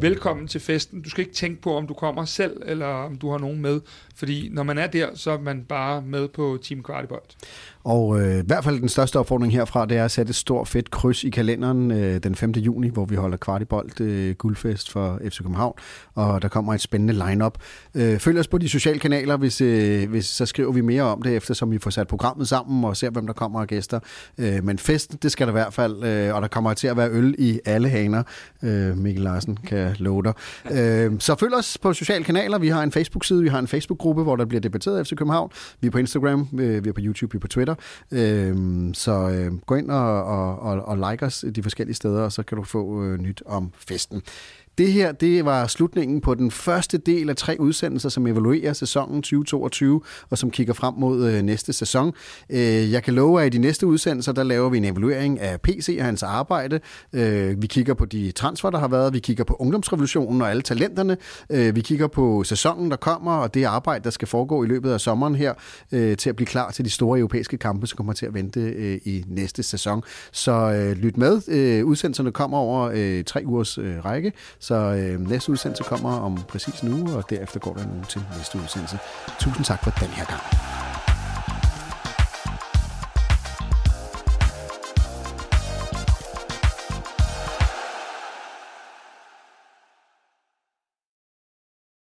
velkommen til festen. Du skal ikke tænke på, om du kommer selv, eller om du har nogen med, fordi når man er der, så er man bare med på Team Kvartibolt. Og øh, i hvert fald den største opfordring herfra, det er at sætte et stort fedt kryds i kalenderen øh, den 5. juni, hvor vi holder Kvartibolt øh, guldfest for FC København, og der kommer et spændende lineup. Øh, følg os på de sociale kanaler, hvis, øh, hvis så skriver vi mere om det, eftersom vi får sat programmet sammen og ser, hvem der kommer af gæster. Øh, men festen, det skal der i hvert fald, øh, og der kommer til at være øl i alle haner. Øh, Mikkel Larsen kan love dig. Øh, så følg os på sociale kanaler. Vi har en Facebook-side, vi har en Facebook-gruppe, hvor der bliver debatteret FC København. Vi er på Instagram, øh, vi er på YouTube, vi er på Twitter. Øh, så øh, gå ind og, og, og, og like os de forskellige steder, og så kan du få øh, nyt om festen. Det her, det var slutningen på den første del af tre udsendelser, som evaluerer sæsonen 2022, og som kigger frem mod øh, næste sæson. Øh, jeg kan love, at i de næste udsendelser, der laver vi en evaluering af PC og hans arbejde. Øh, vi kigger på de transfer, der har været. Vi kigger på ungdomsrevolutionen og alle talenterne. Øh, vi kigger på sæsonen, der kommer, og det arbejde, der skal foregå i løbet af sommeren her, øh, til at blive klar til de store europæiske kampe, som kommer til at vente øh, i næste sæson. Så øh, lyt med. Øh, udsendelserne kommer over øh, tre ugers øh, række, så øh, næste udsendelse kommer om præcis nu, og derefter går der en uge til næste udsendelse. Tusind tak for den her gang.